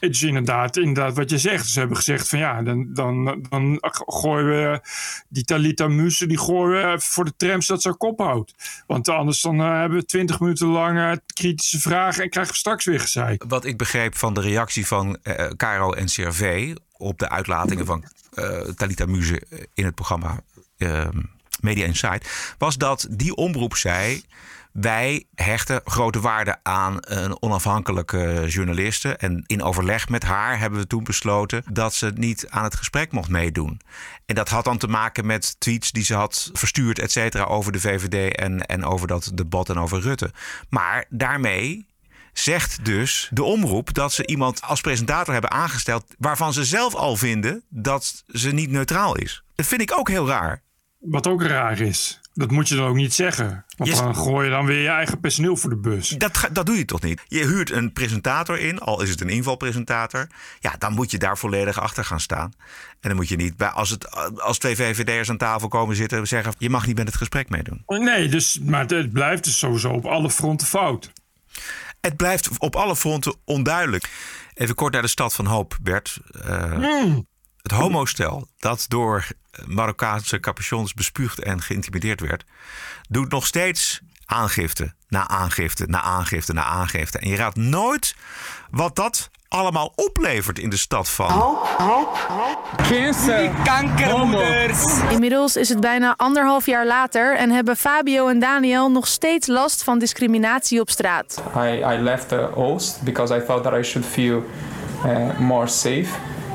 Het is inderdaad, inderdaad wat je zegt. Ze hebben gezegd van ja, dan, dan, dan gooien we die Talita Muse, die gooien we voor de tram zodat ze haar kop houdt. Want anders dan eh, hebben we twintig minuten lang eh, kritische vragen en krijgen we straks weer gezeik. Wat ik begreep van de reactie van eh Caro en CRV op de uitlatingen van eh, Talita Muse in het programma eh, Media Insight, was dat die omroep zei. Wij hechten grote waarde aan een onafhankelijke journaliste. En in overleg met haar hebben we toen besloten dat ze niet aan het gesprek mocht meedoen. En dat had dan te maken met tweets die ze had verstuurd, et cetera, over de VVD en, en over dat debat en over Rutte. Maar daarmee zegt dus de omroep dat ze iemand als presentator hebben aangesteld waarvan ze zelf al vinden dat ze niet neutraal is. Dat vind ik ook heel raar. Wat ook raar is. Dat moet je dan ook niet zeggen. Want dan gooi je dan weer je eigen personeel voor de bus. Dat, dat doe je toch niet? Je huurt een presentator in, al is het een invalpresentator. Ja, dan moet je daar volledig achter gaan staan. En dan moet je niet, bij, als, het, als twee VVD'ers aan tafel komen zitten, zeggen: je mag niet met het gesprek meedoen. Nee, dus, maar het blijft dus sowieso op alle fronten fout. Het blijft op alle fronten onduidelijk. Even kort naar de stad van Hoop, Bert. Eh, Mm. Het homostel dat door Marokkaanse capuchons bespuugd en geïntimideerd werd, doet nog steeds aangifte na aangifte na aangifte na aangifte. En je raadt nooit wat dat allemaal oplevert in de stad van. Inmiddels is het bijna anderhalf jaar later en hebben Fabio en Daniel nog steeds last van discriminatie op straat. I, I left the Oost because I thought that I should feel uh, more safe.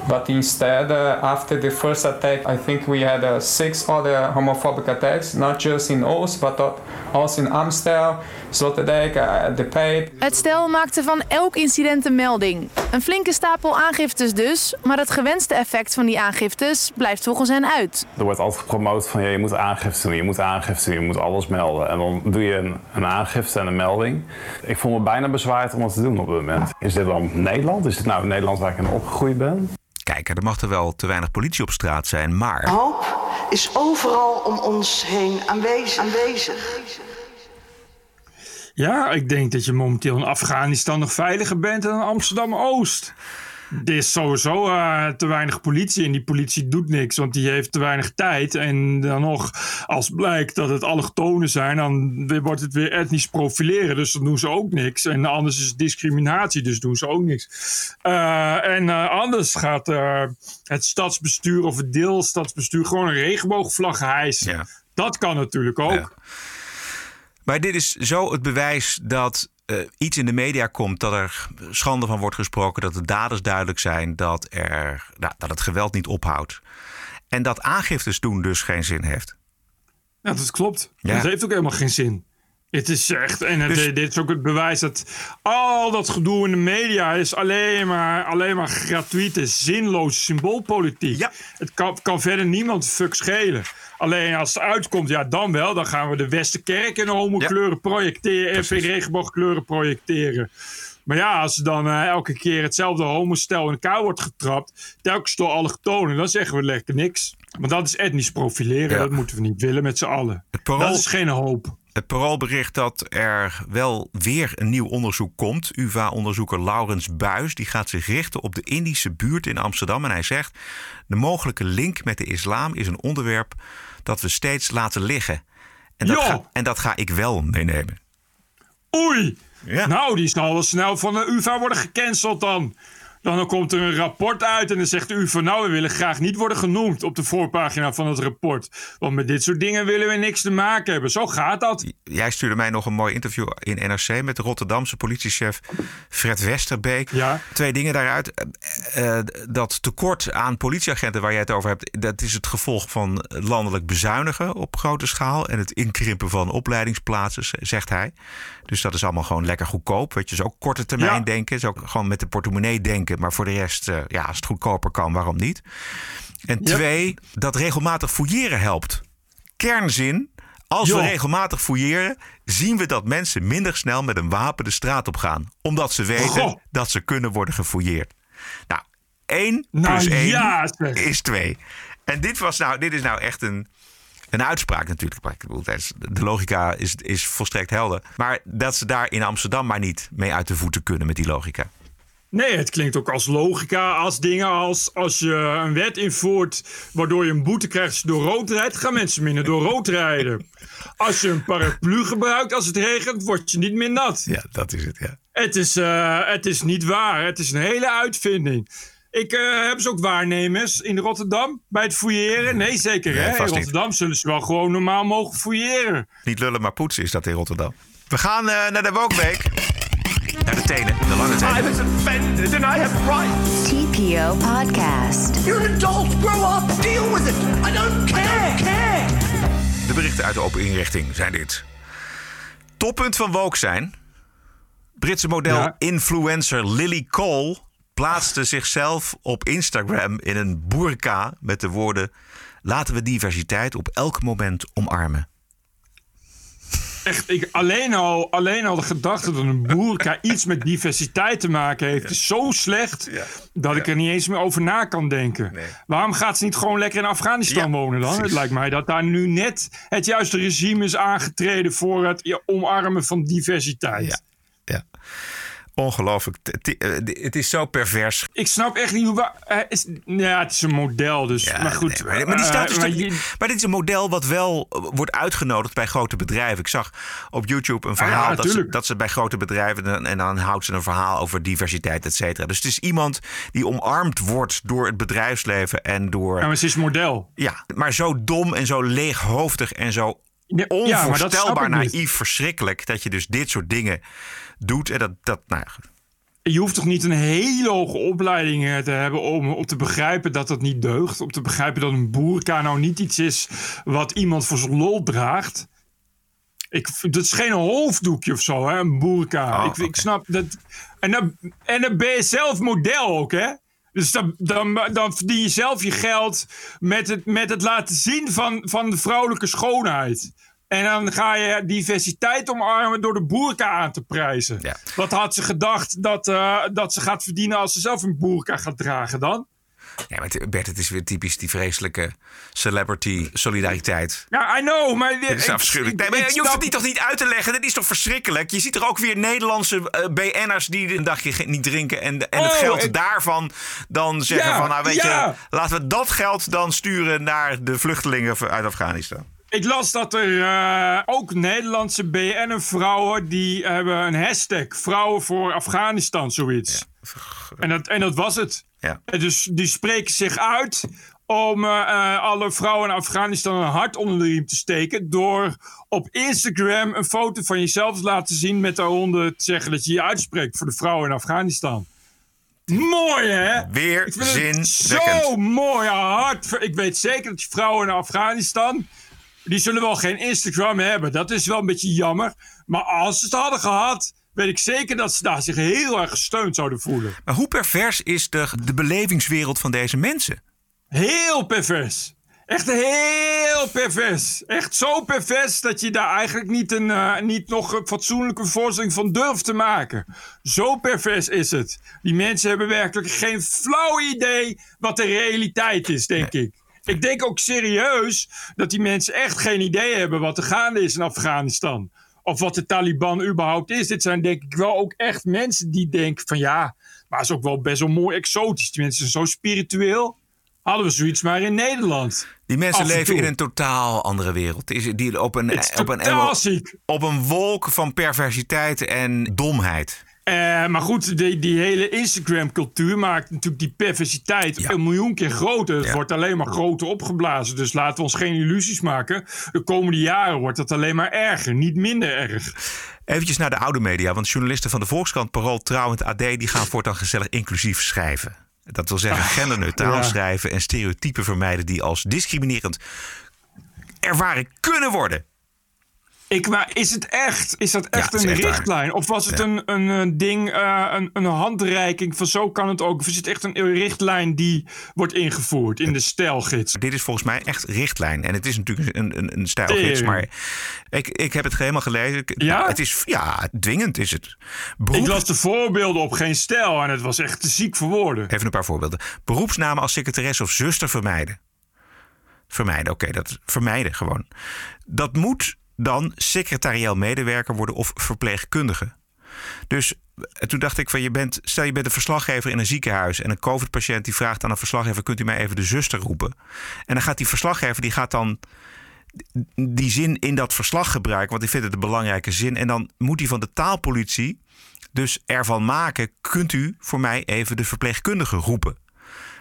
But instead, uh, after the first attack, I think we had uh, six other homophobic attacks, not just in Oost, but also in Amstel, Sloterdijk, uh, De Pijp. Het stel maakte van elk incident een melding. Een flinke stapel aangiftes dus, maar het gewenste effect van die aangiftes blijft volgens hen uit. Er wordt altijd gepromoot van ja, je moet aangifte doen, je moet aangifte doen, je moet alles melden. En dan doe je een, een aangifte en een melding. Ik voel me bijna bezwaard om dat te doen op dit moment. Is dit dan Nederland? Is dit nou Nederland waar ik in opgegroeid ben? Kijk, er mag er wel te weinig politie op straat zijn, maar. Hoop is overal om ons heen aanwezig. aanwezig. Ja, ik denk dat je momenteel in Afghanistan nog veiliger bent dan in Amsterdam-Oost. Er is sowieso eh, te weinig politie en die politie doet niks, want die heeft te weinig tijd. En dan nog, als blijkt dat het allochtonen zijn, dan wordt het weer etnisch profileren. Dus dan doen ze ook niks. En anders is het discriminatie, dus doen ze ook niks. Eh, en eh, anders gaat het stadsbestuur of het deelstadsbestuur gewoon een regenboogvlag hijsen. Dat kan natuurlijk ook. Maar dit is zo het bewijs dat eh, iets in de media komt, dat er schande van wordt gesproken, dat de daders duidelijk zijn, dat, er, nou, dat het geweld niet ophoudt. En dat aangiftes doen dus geen zin heeft. Ja, dat klopt. Ja. Dat heeft ook helemaal geen zin. Het is echt, en het, Dus- dit is ook het bewijs dat al dat gedoe in de media is alleen maar, alleen maar gratuite, zinloze symboolpolitiek. Het kan, kan verder niemand fuck schelen. Alleen als het uitkomt, ja dan wel. Dan gaan we de Westerkerk in homokleuren projecteren, en in regenboogkleuren projecteren. Maar ja, als er dan eh, elke keer hetzelfde homostel in elkaar wordt getrapt, telkens door allochtonen, dan zeggen we lekker niks. Want dat is etnisch profileren, dat moeten we niet willen met z'n allen. parool- Dat is geen hoop. Het parool bericht dat er wel weer een nieuw onderzoek komt. UvA-onderzoeker Laurens Buis die gaat zich richten op de Indische buurt in Amsterdam. En hij zegt: De mogelijke link met de islam is een onderwerp dat we steeds laten liggen. En dat, ga, en dat ga ik wel meenemen. Oei! Nou, die zal wel snel van de UvA worden gecanceld dan. Dan komt er een rapport uit en dan zegt de UvA... nou, we willen graag niet worden genoemd op de voorpagina van het rapport. Want met dit soort dingen willen we niks te maken hebben. Zo gaat dat. Jij stuurde mij nog een mooi interview in NRC met de Rotterdamse politiechef Fred Westerbeek. Twee dingen daaruit. Eh, eh, dat tekort aan politieagenten waar jij het over hebt, dat is het gevolg van landelijk bezuinigen op grote schaal en het inkrimpen van opleidingsplaatsen, zegt hij. Dus dat is allemaal gewoon lekker goedkoop. Weet je, is ook korte termijn Ja. denken, is ook gewoon met de portemonnee denken. Maar voor de rest, eh, ja, als het goedkoper kan, waarom niet? En twee, dat regelmatig fouilleren helpt. Kernzin. Als we regelmatig fouilleren, zien we dat mensen minder snel met een wapen de straat op gaan. Omdat ze weten Goh. dat ze kunnen worden gefouilleerd. Nou, 1 Nou plus 1 ja, zeg. is 2. En dit, was nou, dit is nou echt een, een uitspraak natuurlijk. Maar ik bedoel, het is- De logica is, is volstrekt helder. Maar dat ze daar in Amsterdam maar niet mee uit de voeten kunnen met die logica. Nee, het klinkt ook als logica, als dingen als als je een wet invoert waardoor je een boete krijgt door rood rijdt, gaan mensen minder door rood rijden. Als je een paraplu gebruikt als het regent, word je niet meer nat. Ja, dat is het, ja. Het is, eh, het is niet waar. Het is een hele uitvinding. Ik eh, heb ze ook waarnemers in Rotterdam bij het fouilleren. Nee, zeker. Nee, hè? In niet. Rotterdam zullen ze wel gewoon normaal mogen fouilleren. Niet lullen, maar poetsen is dat in Rotterdam. We gaan eh, naar de Wokweek. Tenen, de lange tenen. I was offended and I have rights. TPO Podcast. You're an adult. Grow up. Deal with it. I don't care. care. De berichten uit de open inrichting zijn dit. Toppunt van woke zijn. Britse model influencer Lily Cole plaatste zichzelf op Instagram in een burka met de woorden: Laten we diversiteit op elk moment omarmen. Echt, ik, alleen, al, alleen al de gedachte dat een boerka iets met diversiteit te maken heeft, is zo slecht dat ik er niet eens meer over na kan denken. Waarom gaat ze niet gewoon lekker in Afghanistan wonen dan? Het lijkt mij dat daar nu net het juiste regime is aangetreden voor het omarmen van diversiteit. Ja. Ongelooflijk. Het- eh, het is zo pervers. Ik snap echt niet hoe. eh, is, ja, het is een model, dus. maar goed. Nee, maar, maar die staat dus eh, maar niet- je- maar dit is een model wat wel eh, wordt uitgenodigd bij grote bedrijven. Ik zag op YouTube een Ah, ja, verhaal dat, ze, dat ze bij grote bedrijven... en- en dan houdt ze een verhaal over diversiteit, et cetera. Dus het is iemand die omarmd wordt door het bedrijfsleven en door... Ja, maar ze is model. Ja, maar zo dom en zo leeghoofdig en zo onvoorstelbaar naïef verschrikkelijk... dat je dus dit soort dingen doet. En dat, dat nou ja. Je hoeft toch niet een hele hoge opleiding eh, te hebben om, om te begrijpen dat dat niet deugt? Om te begrijpen dat een boerka nou niet iets is wat iemand voor zijn lol draagt? Ik, dat is geen hoofddoekje of zo, hè, een boerka. Oh, ik, ik snap dat. En dan, en dan ben je zelf model ook, hè? Dus dan, dan, dan verdien je zelf je geld met het, met het laten zien van, van de vrouwelijke schoonheid. En dan ga je diversiteit omarmen door de boerka aan te prijzen. Wat had ze gedacht dat, eh, dat ze gaat verdienen als ze zelf een boerka gaat dragen dan? Ja, maar Bert, het is weer typisch die vreselijke celebrity solidariteit. Ja, I know, maar... Dit is afschuwelijk. Nee, maar je hoeft snap- het niet, toch niet uit te leggen? Dit is toch verschrikkelijk? Je ziet er ook weer Nederlandse eh, BN'ers die een dagje niet drinken... en, en het Oh, geld daarvan dan zeggen Ja, van... nou weet ja. je, laten we dat geld dan sturen naar de vluchtelingen uit Afghanistan. Ik las dat er eh, ook Nederlandse BN'en-vrouwen... die hebben een hashtag vrouwen voor Afghanistan, zoiets. En, dat, en dat was het. Ja. En dus die spreken zich uit om eh, eh, alle vrouwen in Afghanistan een hart onder de riem te steken... door op Instagram een foto van jezelf te laten zien... met daaronder te zeggen dat je je uitspreekt voor de vrouwen in Afghanistan. Mooi, hè? Weer zinwekkend. zo mooi, hard. Ik weet zeker dat die vrouwen in Afghanistan... die zullen wel geen Instagram hebben. Dat is wel een beetje jammer. Maar als ze het hadden gehad... weet ik zeker dat ze daar zich heel erg gesteund zouden voelen. Maar hoe pervers is de, de belevingswereld van deze mensen? Heel pervers. Echt heel pervers. Echt zo pervers dat je daar eigenlijk niet, een, eh, niet nog een fatsoenlijke voorstelling van durft te maken. Zo pervers is het. Die mensen hebben werkelijk geen flauw idee wat de realiteit is, denk ik. Ik denk ook serieus dat die mensen echt geen idee hebben wat er gaande is in Afghanistan. Of wat de Taliban überhaupt is. Dit zijn denk ik wel ook echt mensen die denken van ja, maar het is ook wel best wel mooi exotisch. Die mensen zijn zo spiritueel. Hadden we zoiets maar in Nederland. Die mensen leven in een totaal andere wereld. Is Die op een, op, een, op een wolk van perversiteit en domheid. Eh, maar goed, die, die hele Instagram-cultuur maakt natuurlijk die perversiteit een miljoen keer groter. Het wordt alleen maar groter opgeblazen. Dus laten we ons geen illusies maken. De komende jaren wordt het alleen maar erger, niet minder erg. Eventjes naar de oude media. Want journalisten van de Volkskrant, Parool, Trouw en het AD... die gaan voortaan gezellig inclusief schrijven. Dat wil zeggen genderneutraal ja. schrijven... en stereotypen vermijden die als discriminerend ervaren kunnen worden. Ik, maar is het echt? Is dat echt is een echt waar. richtlijn? Of was het Ja. een, een, eh, ding, eh, een, een handreiking van zo kan het ook? Of is het echt een richtlijn die wordt ingevoerd in de stijlgids? Dit is volgens mij echt richtlijn. En het is natuurlijk een, een, een stijlgids. Maar ik, ik heb het helemaal gelezen. Ja? nou, het is, ja, dwingend is het. Ik las de voorbeelden op geen stijl en het was echt te ziek voor woorden. Even een paar voorbeelden. Beroepsnamen als secretaresse of zuster vermijden. Vermijden, oké, dat vermijden gewoon. Dat moet dan secretarieel medewerker worden of verpleegkundige. Dus toen dacht ik van je bent, stel je bent een verslaggever in een ziekenhuis en een COVID-patiënt die vraagt aan een verslaggever: kunt u mij even de zuster roepen? En dan gaat die verslaggever die gaat dan die zin in dat verslag gebruiken, want die vindt het een belangrijke zin. En dan moet hij van de taalpolitie dus ervan maken: kunt u voor mij even de verpleegkundige roepen?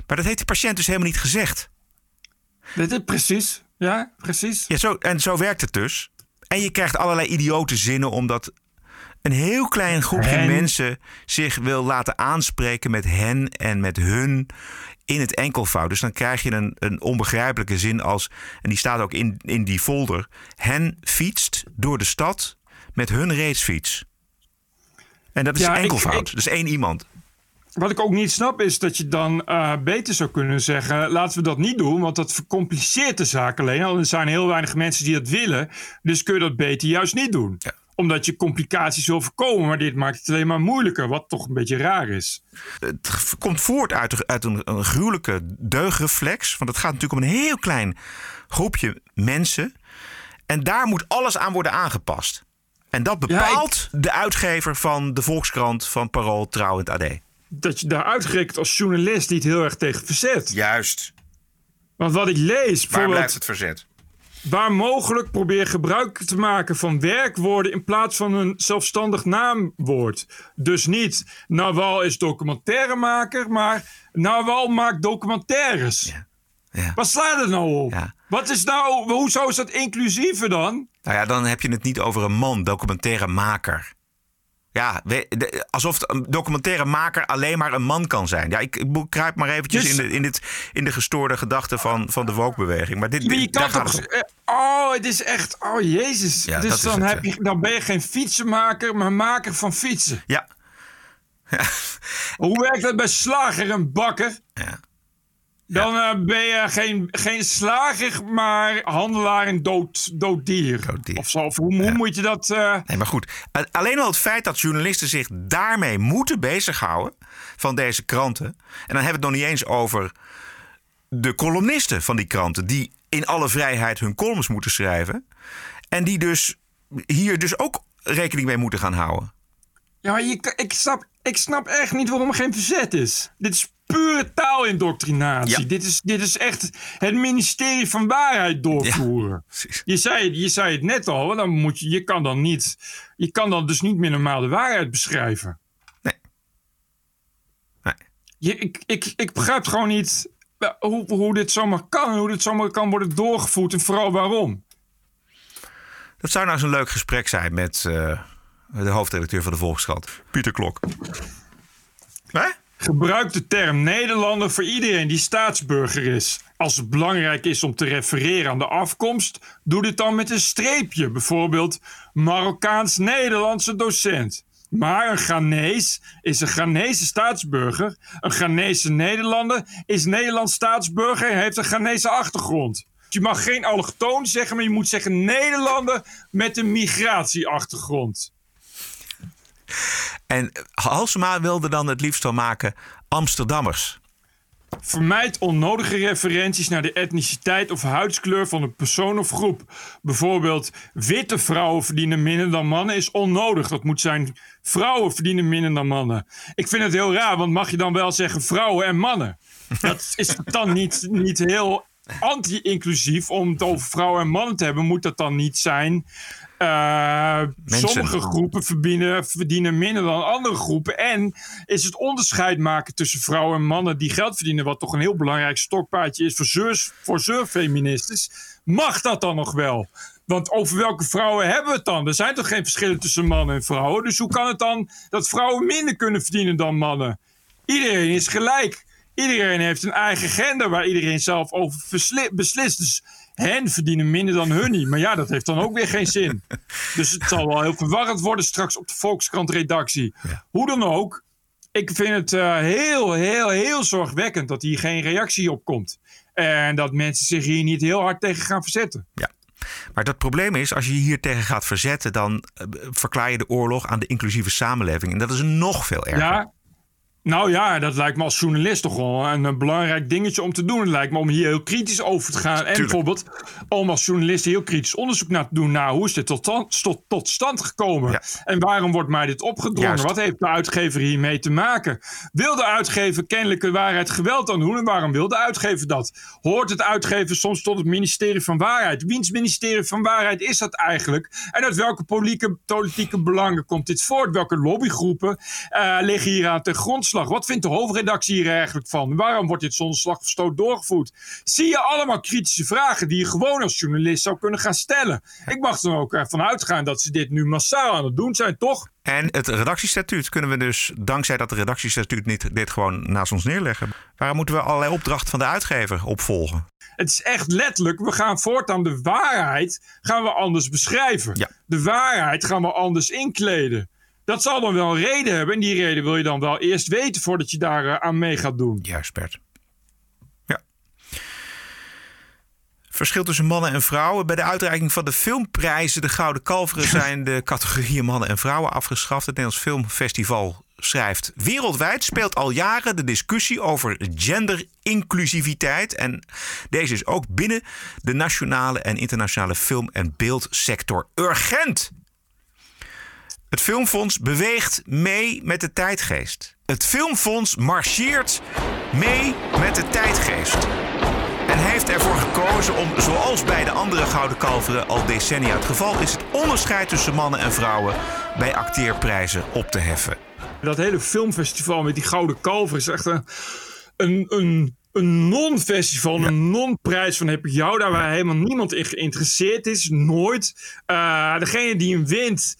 Maar dat heeft de patiënt dus helemaal niet gezegd. Dit is precies. Ja, precies. Ja, zo, en zo werkt het dus. En je krijgt allerlei idiote zinnen omdat een heel klein groepje Hen. mensen zich wil laten aanspreken met hen en met hun in het enkelvoud. Dus dan krijg je een, een onbegrijpelijke zin als, en die staat ook in, in die folder, hen fietst door de stad met hun racefiets. En dat is Ja, ik- enkelvoud. ik- dus één iemand. Wat ik ook niet snap is dat je dan uh, beter zou kunnen zeggen: laten we dat niet doen, want dat vercompliceert de zaak alleen. Al er zijn heel weinig mensen die dat willen, dus kun je dat beter juist niet doen. Ja. Omdat je complicaties wil voorkomen, maar dit maakt het alleen maar moeilijker, wat toch een beetje raar is. Het komt voort uit, uit een, een gruwelijke deugreflex, want het gaat natuurlijk om een heel klein groepje mensen. En daar moet alles aan worden aangepast. En dat bepaalt ja, ik... de uitgever van de Volkskrant, van Parool, Trouw en het AD dat je daar uitgerekend als journalist niet heel erg tegen verzet. Juist. Want wat ik lees. Waar blijft het verzet? Waar mogelijk probeer gebruik te maken van werkwoorden in plaats van een zelfstandig naamwoord. Dus niet Nawal is documentairemaker, maar Nawal maakt documentaires. Ja. Ja. Wat slaat het nou op? Ja. Wat is nou, hoezo is dat inclusiever dan? Nou ja, dan heb je het niet over een man, documentairemaker. Ja, alsof een documentairemaker alleen maar een man kan zijn. Ja, ik, ik kruip maar eventjes Dus- in, de, in, dit, in de gestoorde gedachten van, van de woke-beweging. Maar dit, Maar je kan toch. het- eh, Oh, het is echt. Oh, jezus. Ja, dus dan, het, heb je, dan ben je geen fietsenmaker, maar maker van fietsen. Ja. Hoe werkt dat bij slager en bakker? Ja. Dan eh, ben je geen, geen slager, maar handelaar in dood, dood dier. Of zo. Of hoe, hoe moet je dat... eh, Nee, maar goed. Alleen al het feit dat journalisten zich daarmee moeten bezighouden van deze kranten. En dan hebben we het nog niet eens over de columnisten van die kranten. Die in alle vrijheid hun columns moeten schrijven. En die dus hier dus ook rekening mee moeten gaan houden. Ja, maar je, ik, snap, ik snap echt niet waarom er geen verzet is. Dit is pure taalindoctrinatie. Ja. Dit, is, dit is echt het ministerie van waarheid doorvoeren. je, zei, je zei het net al, dan moet je, je kan dan niet... Je kan dan dus niet meer normaal de waarheid beschrijven. Nee. Nee. Je, ik, ik, ik begrijp gewoon niet eh, hoe, hoe dit zomaar kan. en Hoe dit zomaar kan worden doorgevoerd en vooral waarom. Dat zou nou eens een leuk gesprek zijn met eh, de hoofdredacteur van de Volkskrant, Pieter Klok. Hè? Gebruik de term Nederlander voor iedereen die staatsburger is. Als het belangrijk is om te refereren aan de afkomst, doe dit dan met een streepje. Bijvoorbeeld Marokkaans-Nederlandse docent. Maar een Ghanees is een Ghanese staatsburger. Een Ghanese Nederlander is Nederlands staatsburger en heeft een Ghanese achtergrond. Je mag geen allochtoon zeggen, maar je moet zeggen Nederlander met een migratieachtergrond. En Halsema wilde dan het liefst wel maken Amsterdammers. Vermijd onnodige referenties naar de etniciteit of huidskleur van een persoon of groep. Bijvoorbeeld, witte vrouwen verdienen minder dan mannen is onnodig. Dat moet zijn, vrouwen verdienen minder dan mannen. Ik vind het heel raar, want mag je dan wel zeggen vrouwen en mannen? Dat is dan niet, niet heel anti-inclusief om het over vrouwen en mannen te hebben. Moet dat dan niet zijn? Eh, sommige groepen verdienen, verdienen minder dan andere groepen. En is het onderscheid maken tussen vrouwen en mannen die geld verdienen, wat toch een heel belangrijk stokpaardje is voor, zeurs, voor zeurfeministes. Mag dat dan nog wel? Want over welke vrouwen hebben we het dan? Er zijn toch geen verschillen tussen mannen en vrouwen? Dus hoe kan het dan dat vrouwen minder kunnen verdienen dan mannen? Iedereen is gelijk. Iedereen heeft een eigen gender waar iedereen zelf over beslist. Dus hen verdienen minder dan hun niet. Maar ja, dat heeft dan ook weer geen zin. Dus het zal wel heel verwarrend worden straks op de Volkskrant-redactie. Hoe dan ook, ik vind het eh, heel, heel, heel zorgwekkend dat hier geen reactie op komt. En dat mensen zich hier niet heel hard tegen gaan verzetten. Ja. Maar dat probleem is, als je je hier tegen gaat verzetten, dan eh, verklaar je de oorlog aan de inclusieve samenleving. En dat is nog veel erger. Ja, nou ja, dat lijkt me als journalist toch wel een, eh, belangrijk dingetje om te doen. Het lijkt me om hier heel kritisch over te gaan. En bijvoorbeeld om als journalist heel kritisch onderzoek naar te doen naar hoe is dit tot, stand- tot, tot stand gekomen? En waarom wordt mij dit opgedrongen? Juist. Wat heeft de uitgever hiermee te maken? Wil de uitgever kennelijk de waarheid geweld aan doen? En waarom wil de uitgever dat? Hoort het uitgever soms tot het ministerie van Waarheid? Wiens ministerie van Waarheid is dat eigenlijk? En uit welke politieke, politieke belangen komt dit voort? Welke lobbygroepen eh, liggen hier aan ten grondslag? Wat vindt de hoofdredactie hier eigenlijk van? Waarom wordt dit zonder slag of stoot doorgevoerd? Zie je allemaal kritische vragen die je gewoon als journalist zou kunnen gaan stellen? Ik mag er ook ervan uitgaan dat ze dit nu massaal aan het doen zijn, toch? En het redactiestatuut kunnen we dus, dankzij dat redactiestatuut, niet dit gewoon naast ons neerleggen. Waarom moeten we allerlei opdrachten van de uitgever opvolgen? Het is echt letterlijk, we gaan voortaan de waarheid gaan we anders beschrijven. De waarheid gaan we anders inkleden. Dat zal dan wel een reden hebben. En die reden wil je dan wel eerst weten voordat je daar uh, aan mee gaat doen. Juist, Bert. Ja. Verschil tussen mannen en vrouwen. Bij de uitreiking van de filmprijzen, de Gouden Kalveren, zijn de categorieën mannen en vrouwen afgeschaft. Het Nederlands Filmfestival schrijft: Wereldwijd speelt al jaren de discussie over genderinclusiviteit. En deze is ook binnen de nationale en internationale film- en beeldsector urgent. Het Filmfonds beweegt mee met de tijdgeest. Het Filmfonds marcheert mee met de tijdgeest. En heeft ervoor gekozen om, zoals bij de andere Gouden Kalveren al decennia het geval is, het onderscheid tussen mannen en vrouwen bij acteerprijzen op te heffen. Dat hele filmfestival met die Gouden Kalver is echt een, een, een, een non-festival, een non-prijs van heb ik jou daar waar helemaal niemand in geïnteresseerd is. Nooit. Uh, degene die hem wint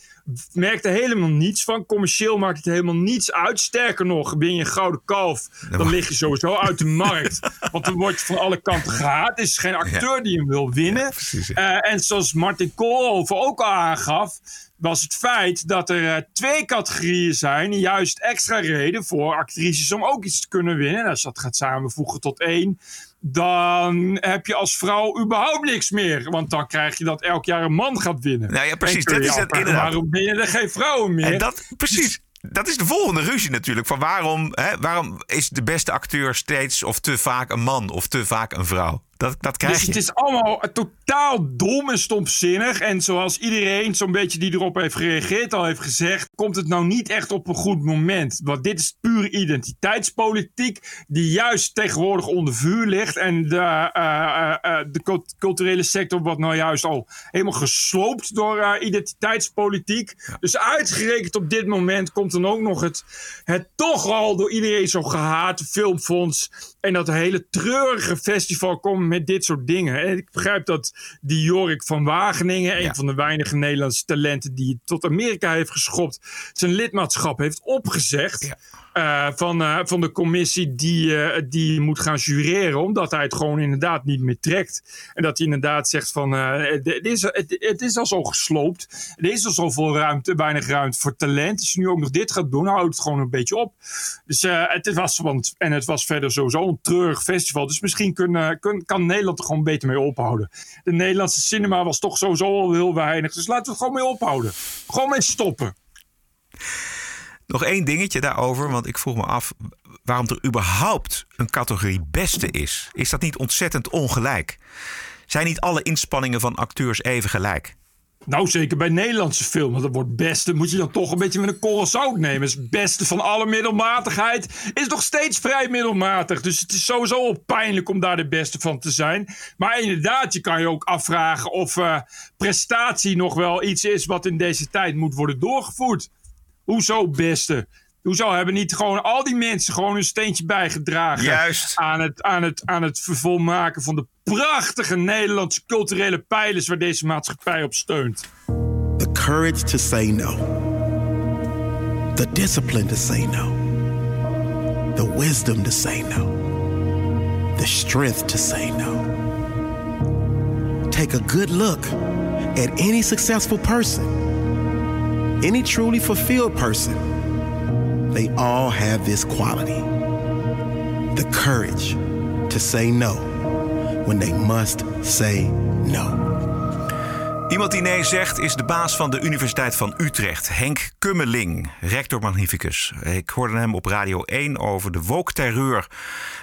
merkt er helemaal niets van. Commercieel maakt het helemaal niets uit. Sterker nog, ben je een gouden kalf, dan lig je sowieso uit de markt. Want dan word je van alle kanten gehaat. Er is geen acteur die hem wil winnen. Uh, en zoals Martin Koolhoven ook al aangaf, was het feit dat er uh, twee categorieën zijn, juist extra reden voor actrices om ook iets te kunnen winnen. En als je dat gaat samenvoegen tot één, dan heb je als vrouw überhaupt niks meer. Want dan krijg je dat elk jaar een man gaat winnen. Nou ja, precies. Dat is het inderdaad. Waarom ben je er geen vrouwen meer? En dat, precies. Dat is de volgende ruzie natuurlijk. Van waarom, hè, waarom is de beste acteur steeds of te vaak een man of te vaak een vrouw? Dat, dat krijg dus je. het is allemaal totaal dom en stomzinnig. En zoals iedereen zo'n beetje die erop heeft gereageerd al heeft gezegd... komt het nou niet echt op een goed moment. Want dit is puur identiteitspolitiek... die juist tegenwoordig onder vuur ligt. En de, uh, uh, de culturele sector wordt nou juist al helemaal gesloopt door identiteitspolitiek. Dus uitgerekend op dit moment komt dan ook nog het, het toch al door iedereen zo gehate filmfonds... en dat hele treurige festival komt met dit soort dingen. En ik begrijp dat die Jorik van Wageningen, ja. een van de weinige Nederlandse talenten die tot Amerika heeft geschopt, zijn lidmaatschap heeft opgezegd. Ja. Uh, van, uh, van de commissie die, uh, die moet gaan jureren, omdat hij het gewoon inderdaad niet meer trekt. En dat hij inderdaad zegt van het, is, het, het, is al zo gesloopt. Er is al zoveel ruimte, weinig ruimte voor talent. Als je nu ook nog dit gaat doen, houdt het gewoon een beetje op. Dus het was, want, en het was verder sowieso een treurig festival. Dus misschien kan Nederland er gewoon beter mee ophouden. De Nederlandse cinema was toch sowieso al heel weinig. Dus laten we het gewoon mee ophouden. Gewoon mee stoppen. Nog één dingetje daarover, want ik vroeg me af waarom er überhaupt een categorie beste is. Is dat niet ontzettend ongelijk? Zijn niet alle inspanningen van acteurs even gelijk? Nou, zeker bij Nederlandse films. Dat wordt beste, moet je dan toch een beetje met een korrel zout nemen. Het beste van alle middelmatigheid is nog steeds vrij middelmatig. Dus het is sowieso al pijnlijk om daar de beste van te zijn. Maar inderdaad, je kan je ook afvragen of uh, prestatie nog wel iets is wat in deze tijd moet worden doorgevoerd. Hoezo beste? Hoezo hebben niet gewoon al die mensen gewoon een steentje bijgedragen Juist. aan het, aan het, aan het vervolmaken van de prachtige Nederlandse culturele pijlers waar deze maatschappij op steunt? The courage to say no. The discipline to say no. The wisdom to say no. The strength to say no. Take a good look at any successful person, any truly fulfilled person. They all have this quality the courage to say no when they must say no. Iemand die nee zegt is de baas van de Universiteit van Utrecht, Henk Kummeling, rector magnificus. Ik hoorde hem op Radio 1 over de woke-terreur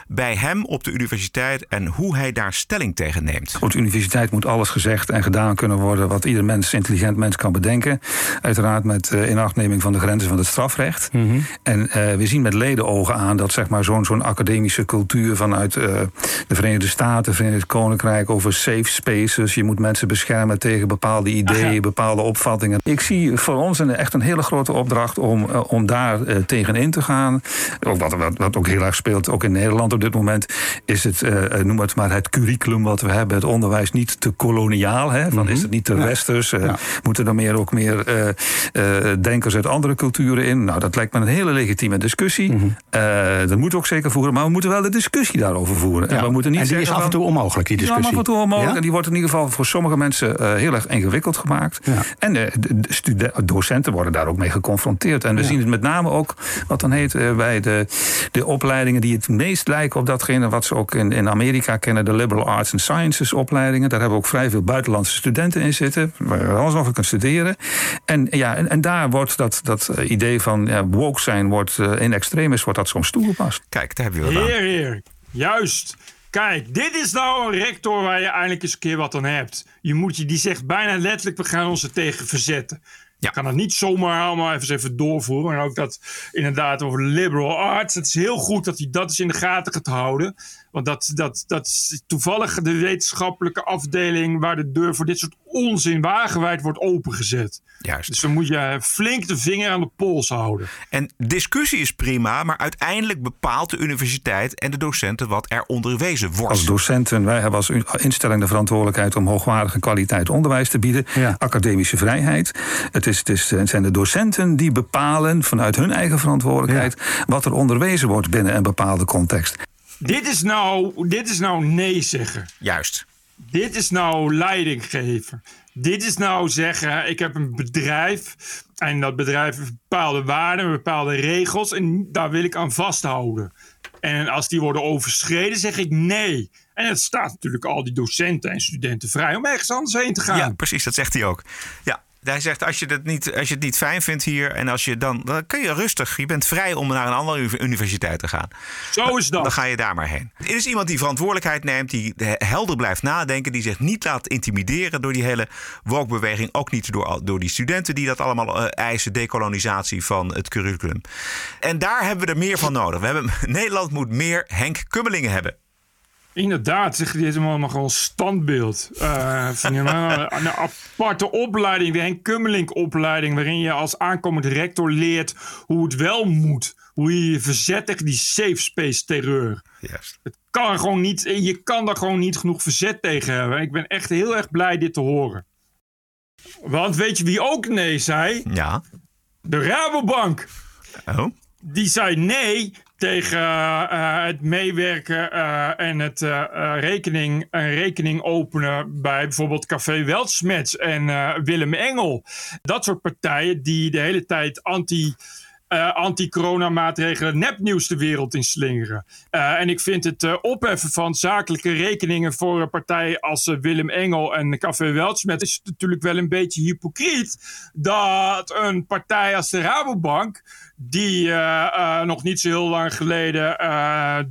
bij hem op de universiteit en hoe hij daar stelling tegen neemt. Op de universiteit moet alles gezegd en gedaan kunnen worden wat ieder mens, intelligent mens kan bedenken. Uiteraard met uh, inachtneming van de grenzen van het strafrecht. Mhm. Mm -hmm. En uh, we zien met ledenogen aan dat zeg maar, zo'n zo'n academische cultuur vanuit uh, de Verenigde Staten, Verenigd Koninkrijk over safe spaces. Je moet mensen beschermen tegen bepaalde ideeën, Aha. bepaalde opvattingen. Ik zie voor ons een, echt een hele grote opdracht om, om daar tegenin te gaan. Ook wat, wat, wat ook heel erg speelt, ook in Nederland op dit moment, is het, uh, noem het maar, het curriculum wat we hebben, het onderwijs niet te koloniaal. Hè? Van, mm -hmm. Is het niet te ja. westers? Ja. Moeten er meer, ook meer denkers uit andere culturen in? Nou, dat lijkt me een hele legitieme discussie. Mm -hmm. dat moeten we ook zeker voeren, maar we moeten wel de discussie daarover voeren. En, we moeten niet en die is af en toe onmogelijk, die discussie. Ja, af en toe onmogelijk. En die wordt in ieder geval voor sommige mensen heel erg ingewikkeld gemaakt. En de, de, de docenten worden daar ook mee geconfronteerd. En we zien het met name ook, wat dan heet, eh, bij de, de opleidingen die het meest lijken op datgene wat ze ook in, in Amerika kennen, de liberal arts and sciences opleidingen. Daar hebben we ook vrij veel buitenlandse studenten in zitten, waar je alles over kunt studeren. En, ja, en, en daar wordt dat, dat eh, idee van ja, woke zijn, wordt, uh, in extremis wordt dat soms toegepast. Kijk, daar hebben we het Heer, heer. Juist. Kijk, dit is nou een rector waar je eindelijk eens een keer wat aan hebt. Je moet je, die zegt bijna letterlijk, we gaan ons er tegen verzetten. Je kan dat niet zomaar allemaal even, even doorvoeren. En ook dat inderdaad over liberal arts. Het is heel goed dat hij dat eens in de gaten gaat houden. Want dat, dat, dat is toevallig de wetenschappelijke afdeling waar de deur voor dit soort onzin wagenwijd wordt opengezet. Juist. Dus dan moet je flink de vinger aan de pols houden. En discussie is prima, maar uiteindelijk bepaalt de universiteit en de docenten wat er onderwezen wordt. Als docenten, wij hebben als instelling de verantwoordelijkheid om hoogwaardige kwaliteit onderwijs te bieden. Academische vrijheid. Het, is, het, is, het zijn de docenten die bepalen vanuit hun eigen verantwoordelijkheid wat er onderwezen wordt binnen een bepaalde context. Dit is nou, dit is nou nee zeggen. Juist. Dit is nou leiding geven. Dit is nou zeggen, ik heb een bedrijf en dat bedrijf heeft bepaalde waarden, bepaalde regels en daar wil ik aan vasthouden. En als die worden overschreden, zeg ik nee. En het staat natuurlijk al die docenten en studenten vrij om ergens anders heen te gaan. Ja, precies, dat zegt hij ook. Ja, hij zegt, als je, het niet, als je het niet fijn vindt hier en als je dan, dan kun je rustig. Je bent vrij om naar een andere universiteit te gaan. Zo is dat. Dan ga je daar maar heen. Er is iemand die verantwoordelijkheid neemt, die helder blijft nadenken, die zich niet laat intimideren door die hele woke-beweging. Ook niet door, door die studenten die dat allemaal uh, eisen, decolonisatie van het curriculum. En daar hebben we er meer van nodig. We hebben, Nederland moet meer Henk Kummelingen hebben. Inderdaad, zeg dit is allemaal gewoon standbeeld. Uh, van, een, een aparte opleiding, de Henk Kummelink opleiding, waarin je als aankomend rector leert hoe het wel moet. Hoe je je verzet tegen die safe space terreur. Juist. Het kan gewoon niet, je kan daar gewoon niet genoeg verzet tegen hebben. Ik ben echt heel erg blij dit te horen. Want weet je wie ook nee zei? Ja. De Rabobank. Oh. Die zei nee tegen uh, het meewerken uh, en het uh, rekening, rekening openen bij bijvoorbeeld Café Weltschmerz en Willem Engel. Dat soort partijen die de hele tijd anti uh, anti-corona-maatregelen nepnieuws de wereld in slingeren. En ik vind het opheffen van zakelijke rekeningen voor een partij als Willem Engel en Café Weltschmerz is natuurlijk wel een beetje hypocriet dat een partij als de Rabobank, die nog niet zo heel lang geleden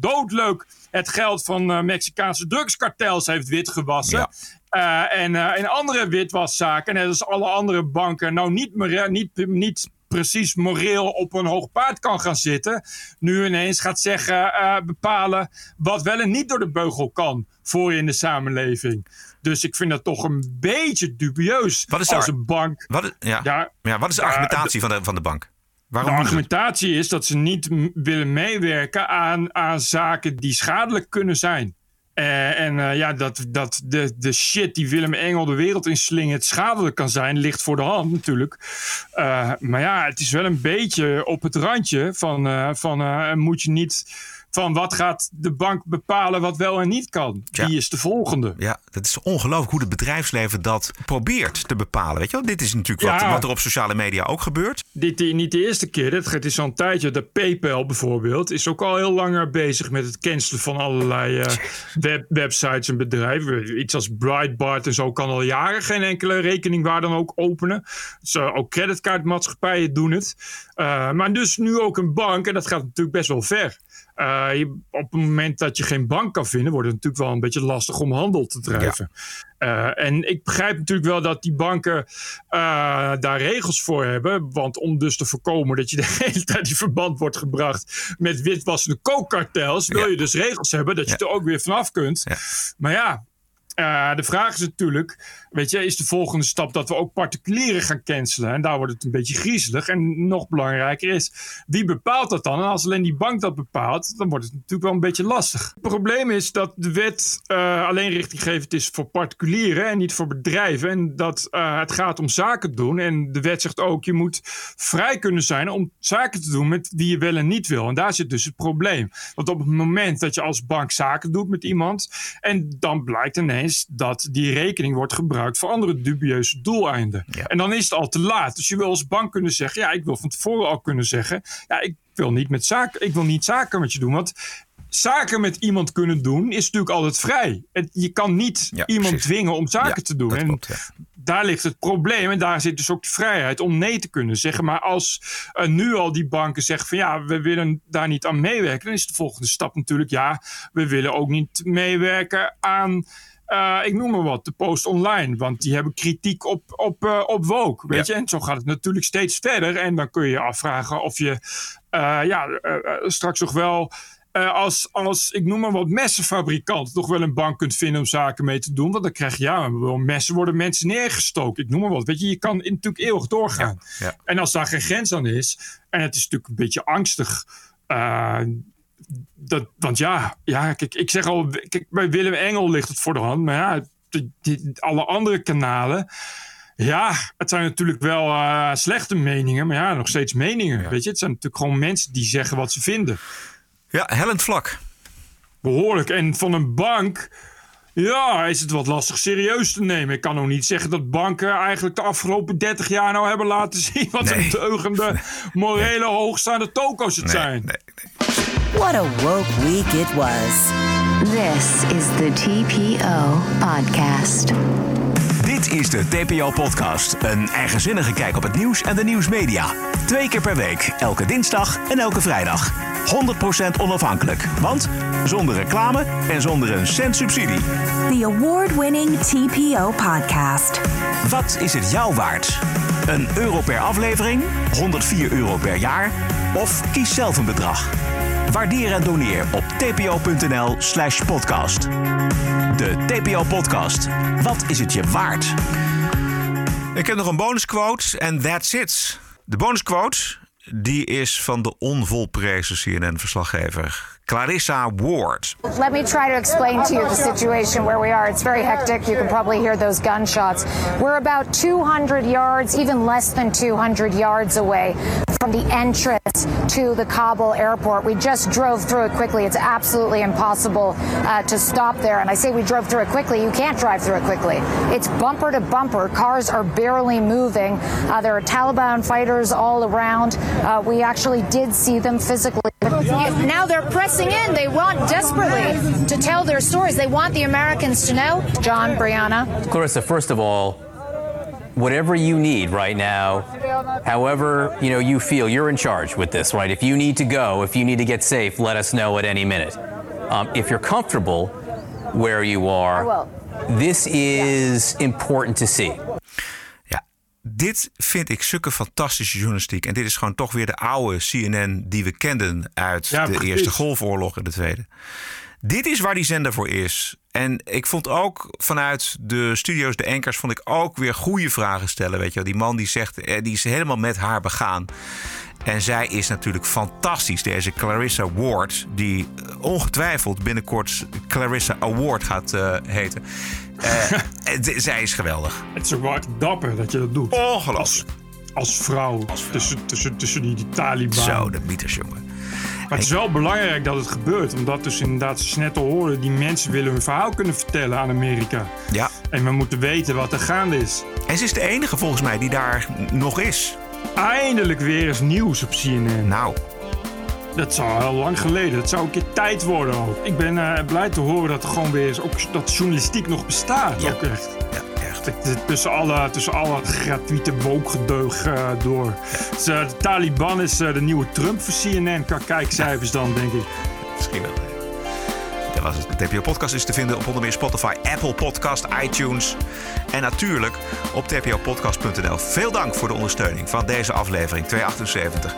doodleuk het geld van Mexicaanse drugskartels heeft witgewassen. Ja. en in andere witwaszaken, net als alle andere banken, nou niet, meer, niet, niet precies moreel op een hoog paard kan gaan zitten. Nu ineens gaat zeggen, uh, bepalen wat wel en niet door de beugel kan voor je in de samenleving. Dus ik vind dat toch een beetje dubieus wat is als een bank. Wat is, ja. Ja, ja, wat is de argumentatie uh, van, de, van de bank? Waarom de argumentatie is dat ze niet willen meewerken aan, aan zaken die schadelijk kunnen zijn. Uh, en uh, ja, dat, dat de, de shit die Willem Engel de wereld inslingert schadelijk kan zijn, ligt voor de hand natuurlijk. Uh, maar ja, het is wel een beetje op het randje van, van moet je niet van wat gaat de bank bepalen wat wel en niet kan. Ja. Die is de volgende. Ja, dat is ongelooflijk hoe het bedrijfsleven dat probeert te bepalen. Weet je wel? Dit is natuurlijk wat, Ja. wat er op sociale media ook gebeurt. Dit is niet de eerste keer. Het is al een tijdje. De PayPal bijvoorbeeld is ook al heel langer bezig met het cancelen van allerlei eh, web, websites en bedrijven. Iets als Breitbart en zo kan al jaren geen enkele rekening waar dan ook openen. Dus, eh, ook creditcardmaatschappijen doen het. Eh, maar dus nu ook een bank en dat gaat natuurlijk best wel ver. Uh, je, op het moment dat je geen bank kan vinden, wordt het natuurlijk wel een beetje lastig om handel te drijven. Uh, en ik begrijp natuurlijk wel dat die banken uh, daar regels voor hebben. Want om dus te voorkomen dat je de hele tijd in verband wordt gebracht met witwassende kookkartels, wil je dus regels hebben dat je er ook weer vanaf kunt. Maar ja. Uh, de vraag is natuurlijk, weet je, is de volgende stap dat we ook particulieren gaan cancelen? En daar wordt het een beetje griezelig. En nog belangrijker is, wie bepaalt dat dan? En als alleen die bank dat bepaalt, dan wordt het natuurlijk wel een beetje lastig. Het probleem is dat de wet uh, alleen richtinggevend is voor particulieren en niet voor bedrijven. En dat uh, het gaat om zaken doen. En de wet zegt ook, je moet vrij kunnen zijn om zaken te doen met wie je wel en niet wil. En daar zit dus het probleem. Want op het moment dat je als bank zaken doet met iemand en dan blijkt ineens is dat die rekening wordt gebruikt voor andere dubieuze doeleinden. En dan is het al te laat. Dus je wil als bank kunnen zeggen, ja, ik wil van tevoren al kunnen zeggen, ja, ik wil niet met zaken, ik wil niet zaken met je doen. Want zaken met iemand kunnen doen is natuurlijk altijd vrij. Je kan niet iemand dwingen om zaken te doen. En daar ligt het probleem. En daar zit dus ook de vrijheid om nee te kunnen zeggen. Maar als uh, nu al die banken zeggen van ja, we willen daar niet aan meewerken, dan is de volgende stap natuurlijk ja, we willen ook niet meewerken aan. Uh, ik noem maar wat, de Post Online. Want die hebben kritiek op, op, uh, op Woke. Weet je? En zo gaat het natuurlijk steeds verder. En dan kun je je afvragen of je ja, straks nog wel als, als, ik noem maar wat, messenfabrikant toch wel een bank kunt vinden om zaken mee te doen. Want dan krijg je, ja, messen worden mensen neergestoken. Ik noem maar wat. Weet je, je kan natuurlijk eeuwig doorgaan. Ja, En als daar geen grens aan is, en het is natuurlijk een beetje angstig. Dat, want ja, ja kijk, ik zeg al, kijk, bij Willem Engel ligt het voor de hand. Maar ja, die, die, alle andere kanalen. Ja, het zijn natuurlijk wel uh, slechte meningen, maar ja, nog steeds meningen. Weet je, het zijn natuurlijk gewoon mensen die zeggen wat ze vinden. Ja, hellend vlak. Behoorlijk. En van een bank. Ja, is het wat lastig serieus te nemen. Ik kan nog niet zeggen dat banken eigenlijk de afgelopen 30 jaar nou hebben laten zien wat nee. een deugende, morele, nee. hoogstaande toko's het nee, zijn. Nee, nee. What a woke week it was. This is the TPO podcast. Dit is de TPO-podcast. Een eigenzinnige kijk op het nieuws en de nieuwsmedia. Twee keer per week, elke dinsdag en elke vrijdag. 100% onafhankelijk. Want zonder reclame en zonder een cent subsidie. The award-winning TPO podcast. Wat is het jou waard? Een euro per aflevering? 104 euro per jaar? Of kies zelf een bedrag? Waardeer en doneer op tpo.nl slash podcast. De TPO-podcast. Wat is het je waard? Ik heb nog een bonusquote en that's it. De bonusquote die is van de onvolprezen CNN-verslaggever Clarissa Ward. Let me try to explain to you the situation where we are. It's very hectic. You can probably hear those gunshots. We're about 200 yards, even less than 200 yards away from the entrance to the Kabul airport. We just drove through it quickly. It's absolutely impossible uh, to stop there. And I say we drove through it quickly. You can't drive through it quickly. It's bumper to bumper. Cars are barely moving. Uh, there are Taliban fighters all around. Uh, we actually did see them physically. Now they're pressing in. They want desperately to tell their stories. They want the Americans to know. John, Brianna. Clarissa, first of all, whatever you need right now, however you know you feel, you're in charge with this, right? If you need to go, if you need to get safe, let us know at any minute. Um, if you're comfortable where you are, this is important to see. Dit vind ik zulke fantastische journalistiek. En dit is gewoon toch weer de oude CNN die we kenden uit Ja, de precies. Eerste Golfoorlog en de Tweede. Dit is waar die zender voor is. En ik vond ook vanuit de studio's, de enkers, vond ik ook weer goede vragen stellen. Weet je wel. Die man die zegt, eh, die is helemaal met haar begaan. En zij is natuurlijk fantastisch, deze Clarissa Ward, die eh, ongetwijfeld binnenkort Clarissa Award gaat eh, heten. Eh, zij is geweldig. Het is ook wel echt dapper dat je dat doet. Ongelooflijk. Als, als vrouw. Tussen, tussen, tussen die, die Taliban. Zo, de mieters, jongen. Maar het is wel belangrijk dat het gebeurt. Omdat dus inderdaad, zoals je net al hoorde, die mensen willen hun verhaal kunnen vertellen aan Amerika. Ja. En we moeten weten wat er gaande is. En ze is de enige volgens mij die daar nog is. Eindelijk weer eens nieuws op CNN. Nou. Dat is al heel lang geleden. Het zou een keer tijd worden ook. Ik ben eh, blij te horen dat er gewoon weer eens, ook dat journalistiek nog bestaat. Ook echt. Ja, echt. Tussen alle, tussen alle gratuite wookgedeug eh, door. Dus, eh, de Taliban is de nieuwe Trump voor CNN. Qua kijkcijfers dan, denk ik. Misschien wel. De TPO-podcast is te vinden op onder meer Spotify, Apple Podcast, iTunes en natuurlijk op tpopodcast.nl. Veel dank voor de ondersteuning van deze aflevering 278.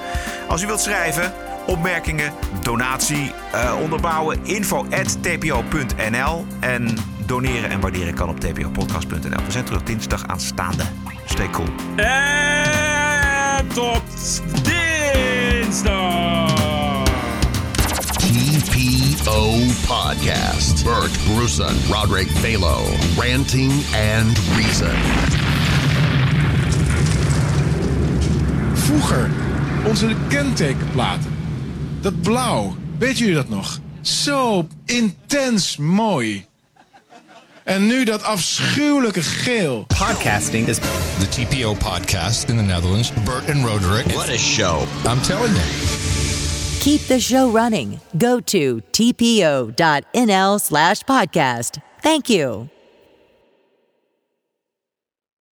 Als u wilt schrijven, opmerkingen, donatie, eh, onderbouwen, info at tpo.nl en doneren en waarderen kan op tpopodcast.nl. We zijn terug dinsdag aanstaande. Stay cool. En tot dinsdag! TPO Podcast. Bert Bruson, Roderick Balo, Ranting and Reason. Vroeger, onze kentekenplaten. Dat blauw, weet jullie dat nog? Zo intens mooi. En nu dat afschuwelijke geel. Podcasting is the TPO podcast in the Netherlands. Bert and Roderick. What a show. I'm telling you. Keep the show running. Go to tpo.nl slash podcast. Thank you.